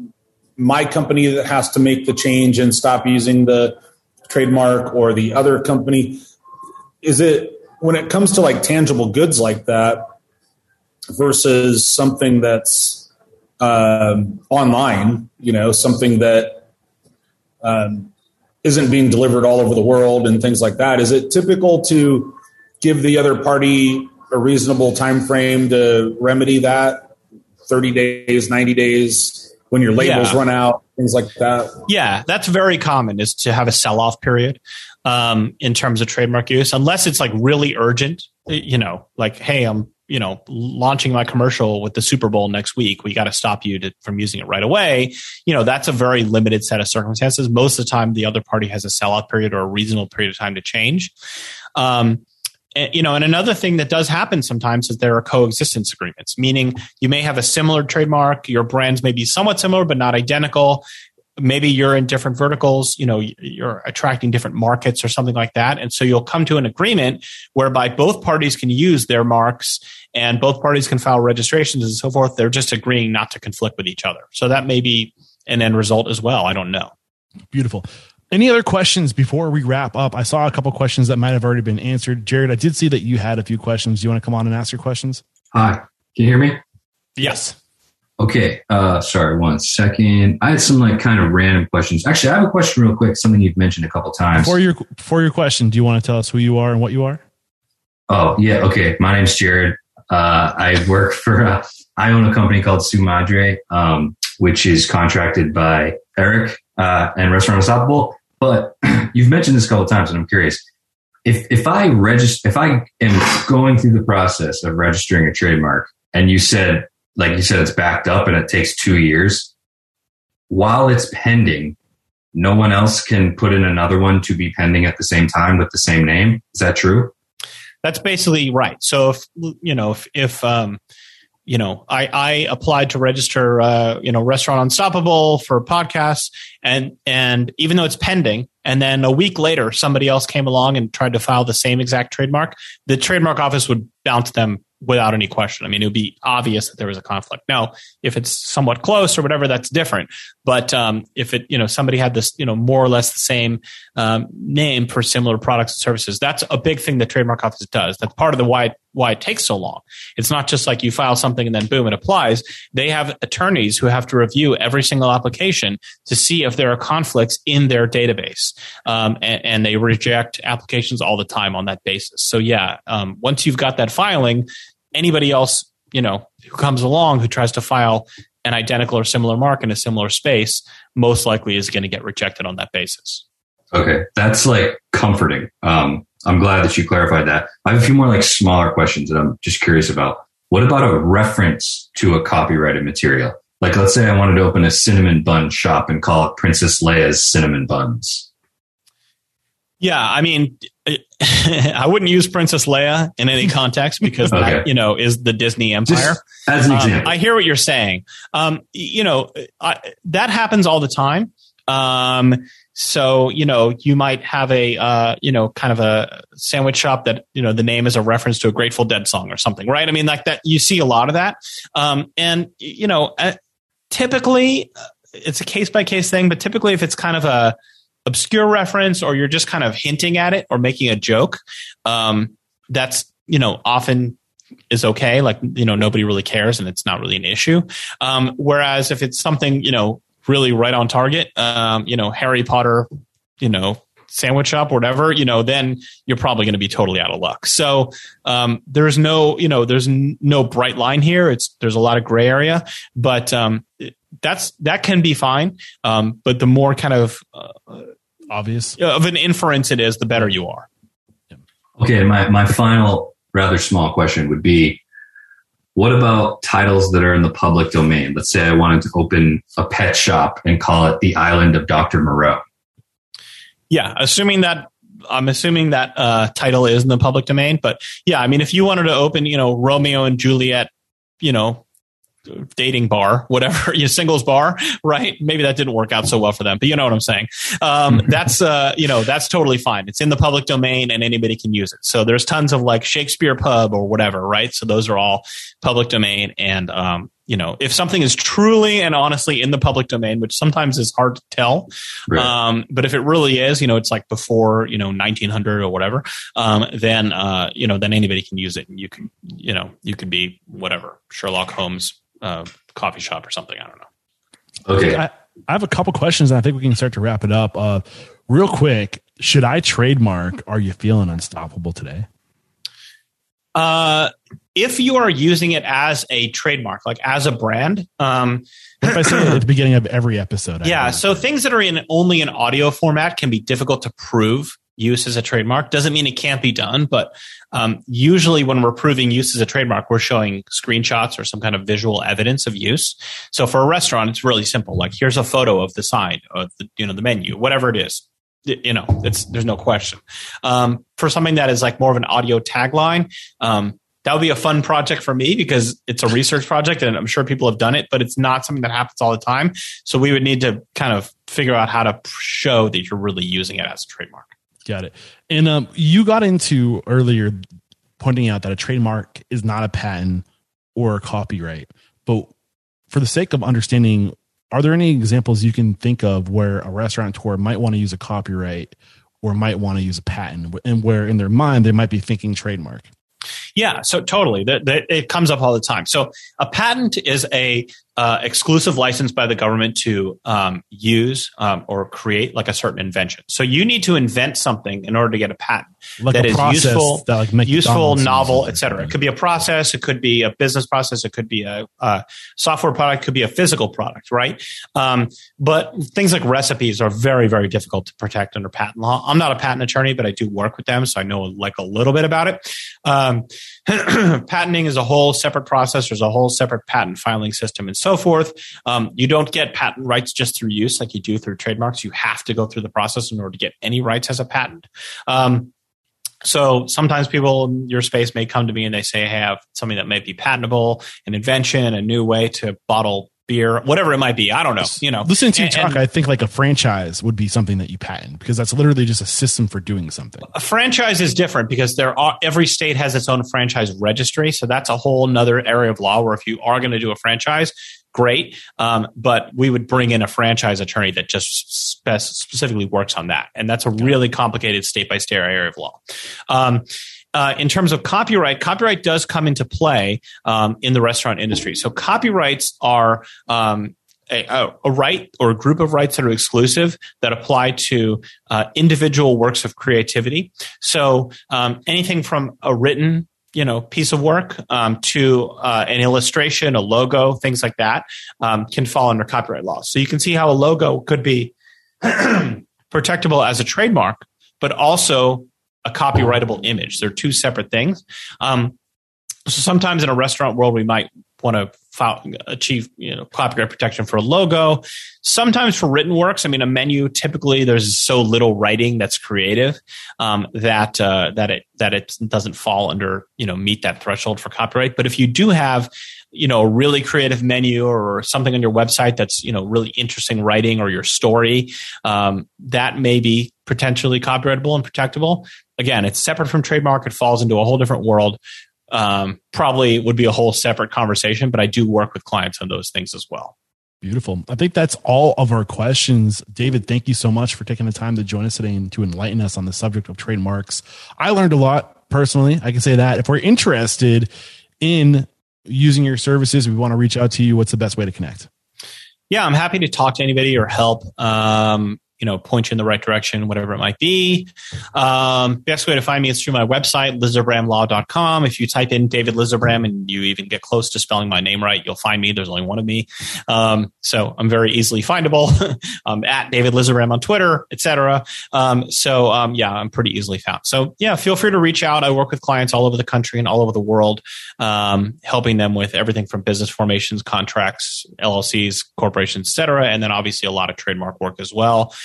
my company that has to make the change and stop using the trademark or the other company? Is it when it comes to like tangible goods like that versus something that's um, online, you know, something that um, not being delivered all over the world and things like that. Is it typical to give the other party a reasonable time frame to remedy that? 30 days, 90 days, when your labels yeah. run out, things like that? Yeah, that's very common is to have a sell off period um, in terms of trademark use, unless it's like really urgent, you know, like, hey, I'm you know launching my commercial with the super bowl next week we got to stop you to, from using it right away. You know that's a very limited set of circumstances. Most of the time the other party has a sellout period or a reasonable period of time to change. Um, and, you know and another thing that does happen sometimes is there are coexistence agreements meaning you may have a similar trademark your brands may be somewhat similar but not identical maybe you're in different verticals you know you're attracting different markets or something like that. And so you'll come to an agreement whereby both parties can use their marks and both parties can file registrations and so forth. They're just agreeing not to conflict with each other. So that may be an end result as well. I don't know. Beautiful. Any other questions before we wrap up? I saw a couple questions that might have already been answered. Jared i did see that you had a few questions. Do you want to come on and ask your questions? Hi. Can you hear me? Yes Okay, uh, sorry, one second. I had some like kind of random questions. Actually, I have a question real quick. Something you've mentioned a couple times. For your for your question, do you want to tell us who you are and what you are? Oh yeah, okay. My name's Jared. Uh, I work for. Uh, I own a company called Sumadre, um, which is contracted by Eric uh, and Restaurant Unstoppable. But you've mentioned this a couple times, and I'm curious if if I register if I am going through the process of registering a trademark, and you said like you said, it's backed up and it takes two years. While it's pending, no one else can put in another one to be pending at the same time with the same name. Is that true? That's basically right. So if you know if if um, you know I I applied to register uh, you know Restaurant Unstoppable for podcasts and and even though it's pending and then a week later somebody else came along and tried to file the same exact trademark, the trademark office would bounce them without any question. I mean, it would be obvious that there was a conflict. Now, if it's somewhat close or whatever, that's different. But um, if it, you know, somebody had this, you know, more or less the same um, name for similar products and services, that's a big thing that trademark office does. That's part of the why why it takes so long. It's not just like you file something and then boom, it applies. They have attorneys who have to review every single application to see if there are conflicts in their database, um, and, and, they reject applications all the time on that basis. So yeah, um, once you've got that filing, anybody else, you know, who comes along who tries to file an identical or similar mark in a similar space, most likely is going to get rejected on that basis. Okay, that's like comforting. Um, I'm glad that you clarified that. I have a few more like smaller questions that I'm just curious about. What about a reference to a copyrighted material? Like, let's say I wanted to open a cinnamon bun shop and call it Princess Leia's Cinnamon Buns. Yeah, I mean, I wouldn't use Princess Leia in any context because okay. that, you know, is the Disney Empire. Just as an um, example, I hear what you're saying. Um, you know, I, that happens all the time. Um, so you know, you might have a uh, you know, kind of a sandwich shop that you know the name is a reference to a Grateful Dead song or something, right? I mean, like that. You see a lot of that, um, and you know, uh, typically uh, it's a case by case thing. But typically, if it's kind of a obscure reference or you're just kind of hinting at it or making a joke, um, that's you know often is okay. Like you know nobody really cares and it's not really an issue. Um, whereas if it's something you know really right on target, um, you know Harry Potter, you know sandwich shop whatever, you know, then you're probably going to be totally out of luck. So um, there's no, you know, there's n- no bright line here. It's there's a lot of gray area, but um, that's that can be fine. Um, but the more kind of uh, obvious. of an inference it is, the better you are. Okay, my, my final rather small question would be what about titles that are in the public domain? Let's say I wanted to open a pet shop and call it the Island of Dr. Moreau. Yeah, assuming that I'm assuming that uh, title is in the public domain, but yeah, I mean, if you wanted to open, you know, Romeo and Juliet, you know, dating bar, whatever, your singles bar, right? Maybe that didn't work out so well for them, but you know what I'm saying. Um, that's, uh, you know, that's totally fine. It's in the public domain and anybody can use it. So there's tons of like Shakespeare pub or whatever, right? So those are all public domain. And, um, you know, if something is truly and honestly in the public domain, which sometimes is hard to tell, um, but if it really is, you know, it's like before, you know, 1900 or whatever, um, then, uh, you know, then anybody can use it and you can, you know, you could be whatever, Sherlock Holmes, uh, coffee shop or something. I don't know. Okay. I, I have a couple questions, and I think we can start to wrap it up. Uh, real quick, should I trademark? Are you feeling unstoppable today? Uh, if you are using it as a trademark, like as a brand, um, if I say it at the beginning of every episode? I yeah. So things that are in only an audio format can be difficult to prove use as a trademark. Doesn't mean it can't be done, but um, usually when we're proving use as a trademark, we're showing screenshots or some kind of visual evidence of use. So for a restaurant, it's really simple. Like here's a photo of the sign, of the you know the menu, whatever it is. You know, it's there's no question. Um, for something that is like more of an audio tagline, um, that would be a fun project for me because it's a research project and I'm sure people have done it, but it's not something that happens all the time. So we would need to kind of figure out how to show that you're really using it as a trademark. Got it. And um, you got into earlier pointing out that a trademark is not a patent or a copyright. But for the sake of understanding, are there any examples you can think of where a restaurateur might want to use a copyright or might want to use a patent, and where in their mind they might be thinking trademark? Yeah, so totally. That, that it comes up all the time. So a patent is a uh, exclusive license by the government to um, use um, or create like a certain invention. So you need to invent something in order to get a patent Like that a is useful, that like useful, novel, etc. It could be a process, it could be a business process, it could be a, a software product, it could be a physical product, right? Um, but things like recipes are very, very difficult to protect under patent law. I'm not a patent attorney, but I do work with them, so I know like a little bit about it. Patenting is a whole separate process. There's a whole separate patent filing system and so forth. Um, you don't get patent rights just through use like you do through trademarks. You have to go through the process in order to get any rights as a patent. Um, so sometimes people in your space may come to me and they say, I have something that might be patentable, an invention, a new way to bottle beer, whatever it might be. I don't know. You know, Listening to you And- talk, and- I think like a franchise would be something that you patent because that's literally just a system for doing something. a franchise is different because there are every state has its own franchise registry so that's a whole nother area of law where if you are going to do a franchise great um, but we would bring in a franchise attorney that just spe- specifically works on that and that's a really complicated state by state area of law um, uh, in terms of copyright, copyright does come into play um, in the restaurant industry. So copyrights are um, a, a, right or a group of rights that are exclusive that apply to uh, individual works of creativity. So um, anything from a written you know piece of work um, to uh, an illustration, a logo, things like that um, can fall under copyright law. So you can see how a logo could be protectable as a trademark, but also a copyrightable image. They're two separate things. Um, so sometimes in a restaurant world, we might want to achieve you know copyright protection for a logo. Sometimes for written works, I mean, a menu typically there's so little writing that's creative um, that uh, that it that it doesn't fall under you know meet that threshold for copyright. But if you do have you know a really creative menu or something on your website that's you know really interesting writing or your story, um, that may be potentially copyrightable and protectable. Again, it's separate from trademark. It falls into a whole different world um, probably would be a whole separate conversation, but I do work with clients on those things as well. Beautiful. I think that's all of our questions. David, thank you so much for taking the time to join us today and to enlighten us on the subject of trademarks. I learned a lot personally. I can say that. If we're interested in using your services, we want to reach out to you. What's the best way to connect? Yeah, I'm happy to talk to anybody or help. Um, you know, point you in the right direction, whatever it might be. Um, best way to find me is through my website, lizerbramlaw.com. If you type in David Lizerbram and you even get close to spelling my name right, you'll find me. There's only one of me. Um, so I'm very easily findable. I'm at David Lizerbram on Twitter, etc. Um, so um, yeah, I'm pretty easily found. So yeah, feel free to reach out. I work with clients all over the country and all over the world, um, helping them with everything from business formations, contracts, LLCs, corporations, etc., and then obviously a lot of trademark work as well.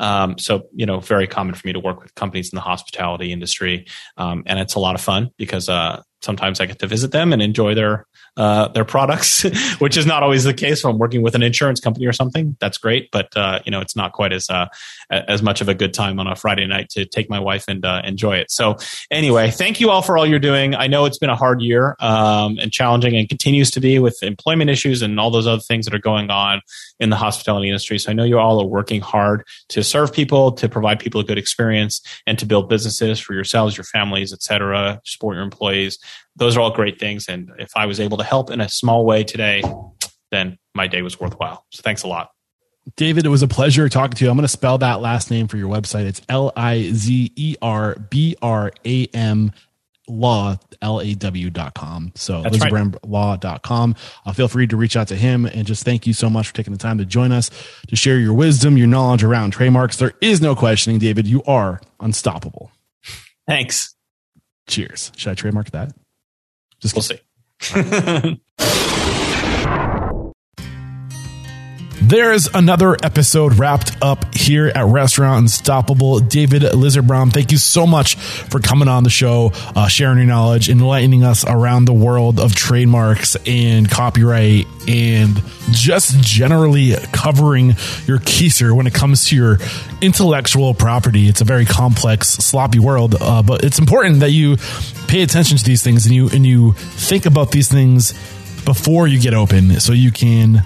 Um, so, you know, very common for me to work with companies in the hospitality industry. Um, and it's a lot of fun because uh, sometimes I get to visit them and enjoy their uh, their products, which is not always the case when I'm working with an insurance company or something. That's great, but uh, you know it's not quite as uh, as much of a good time on a Friday night to take my wife and uh, enjoy it. So anyway, thank you all for all you're doing. I know it's been a hard year um, and challenging, and continues to be with employment issues and all those other things that are going on in the hospitality industry. So I know you all are working hard to serve people, to provide people a good experience, and to build businesses for yourselves, your families, etc. Support your employees those are all great things. And if I was able to help in a small way today, then my day was worthwhile. So thanks a lot. David, it was a pleasure talking to you. I'm going to spell that last name for your website. It's L I Z E R B R A M law, L A W dot com. So lizerbramlaw.com. Uh, feel free to reach out to him and just thank you so much for taking the time to join us to share your wisdom, your knowledge around trademarks. There is no questioning, David. You are unstoppable. Thanks. Cheers. Should I trademark that? Just we'll see. There's another episode wrapped up here at Restaurant Unstoppable. David Lizerbram, thank you so much for coming on the show, uh, sharing your knowledge, enlightening us around the world of trademarks and copyright and just generally covering your keister when it comes to your intellectual property. It's a very complex, sloppy world, uh, but it's important that you pay attention to these things and you and you think about these things before you get open so you can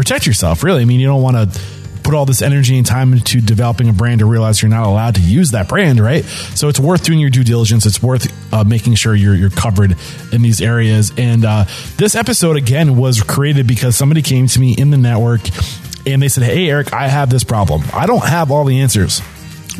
protect yourself, really. I mean, you don't want to put all this energy and time into developing a brand to realize you're not allowed to use that brand, right? So it's worth doing your due diligence. It's worth uh, making sure you're you're covered in these areas. And uh, this episode again was created because somebody came to me in the network and they said, "Hey, Eric, I have this problem. I don't have all the answers."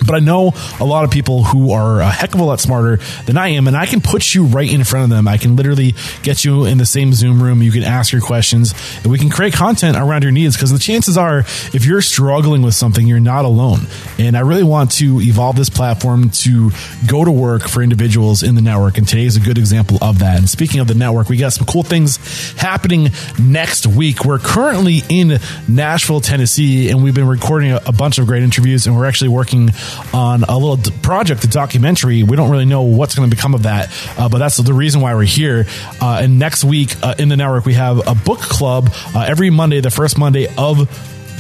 But I know a lot of people who are a heck of a lot smarter than I am, and I can put you right in front of them. I can literally get you in the same Zoom room. You can ask your questions, and we can create content around your needs. Because the chances are, if you're struggling with something, you're not alone. And I really want to evolve this platform to go to work for individuals in the network. And today is a good example of that. And speaking of the network, we got some cool things happening next week. We're currently in Nashville, Tennessee, and we've been recording a, bunch of great interviews, and we're actually working on a little project, a documentary. We don't really know what's going to become of that, uh, but that's the reason why we're here. Uh, and next week uh, in the network, we have a book club uh, every Monday, the first Monday of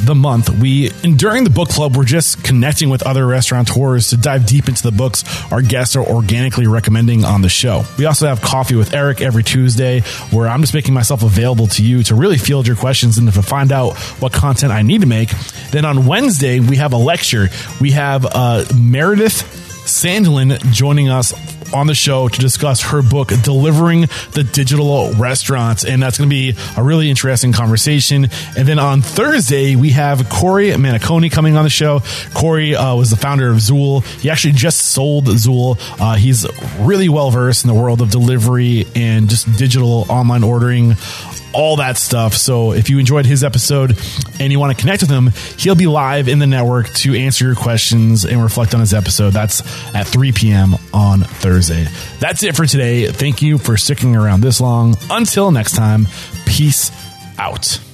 the month. We and during the book club, we're just connecting with other restaurateurs to dive deep into the books our guests are organically recommending on the show. We also have coffee with Eric every Tuesday, where I'm just making myself available to you to really field your questions and to find out what content I need to make. Then on Wednesday, we have a lecture. We have uh, Meredith Sandland joining us on the show to discuss her book, Delivering the Digital Restaurants. And that's going to be a really interesting conversation. And then on Thursday, we have Corey Manicone coming on the show. Corey uh, was the founder of Zuul. He actually just sold Zuul. Uh, he's really well versed in the world of delivery and just digital online ordering all that stuff. So if you enjoyed his episode and you want to connect with him, he'll be live in the network to answer your questions and reflect on his episode. That's at 3 p.m. on Thursday. That's it for today. Thank you for sticking around this long. Until next time, peace out.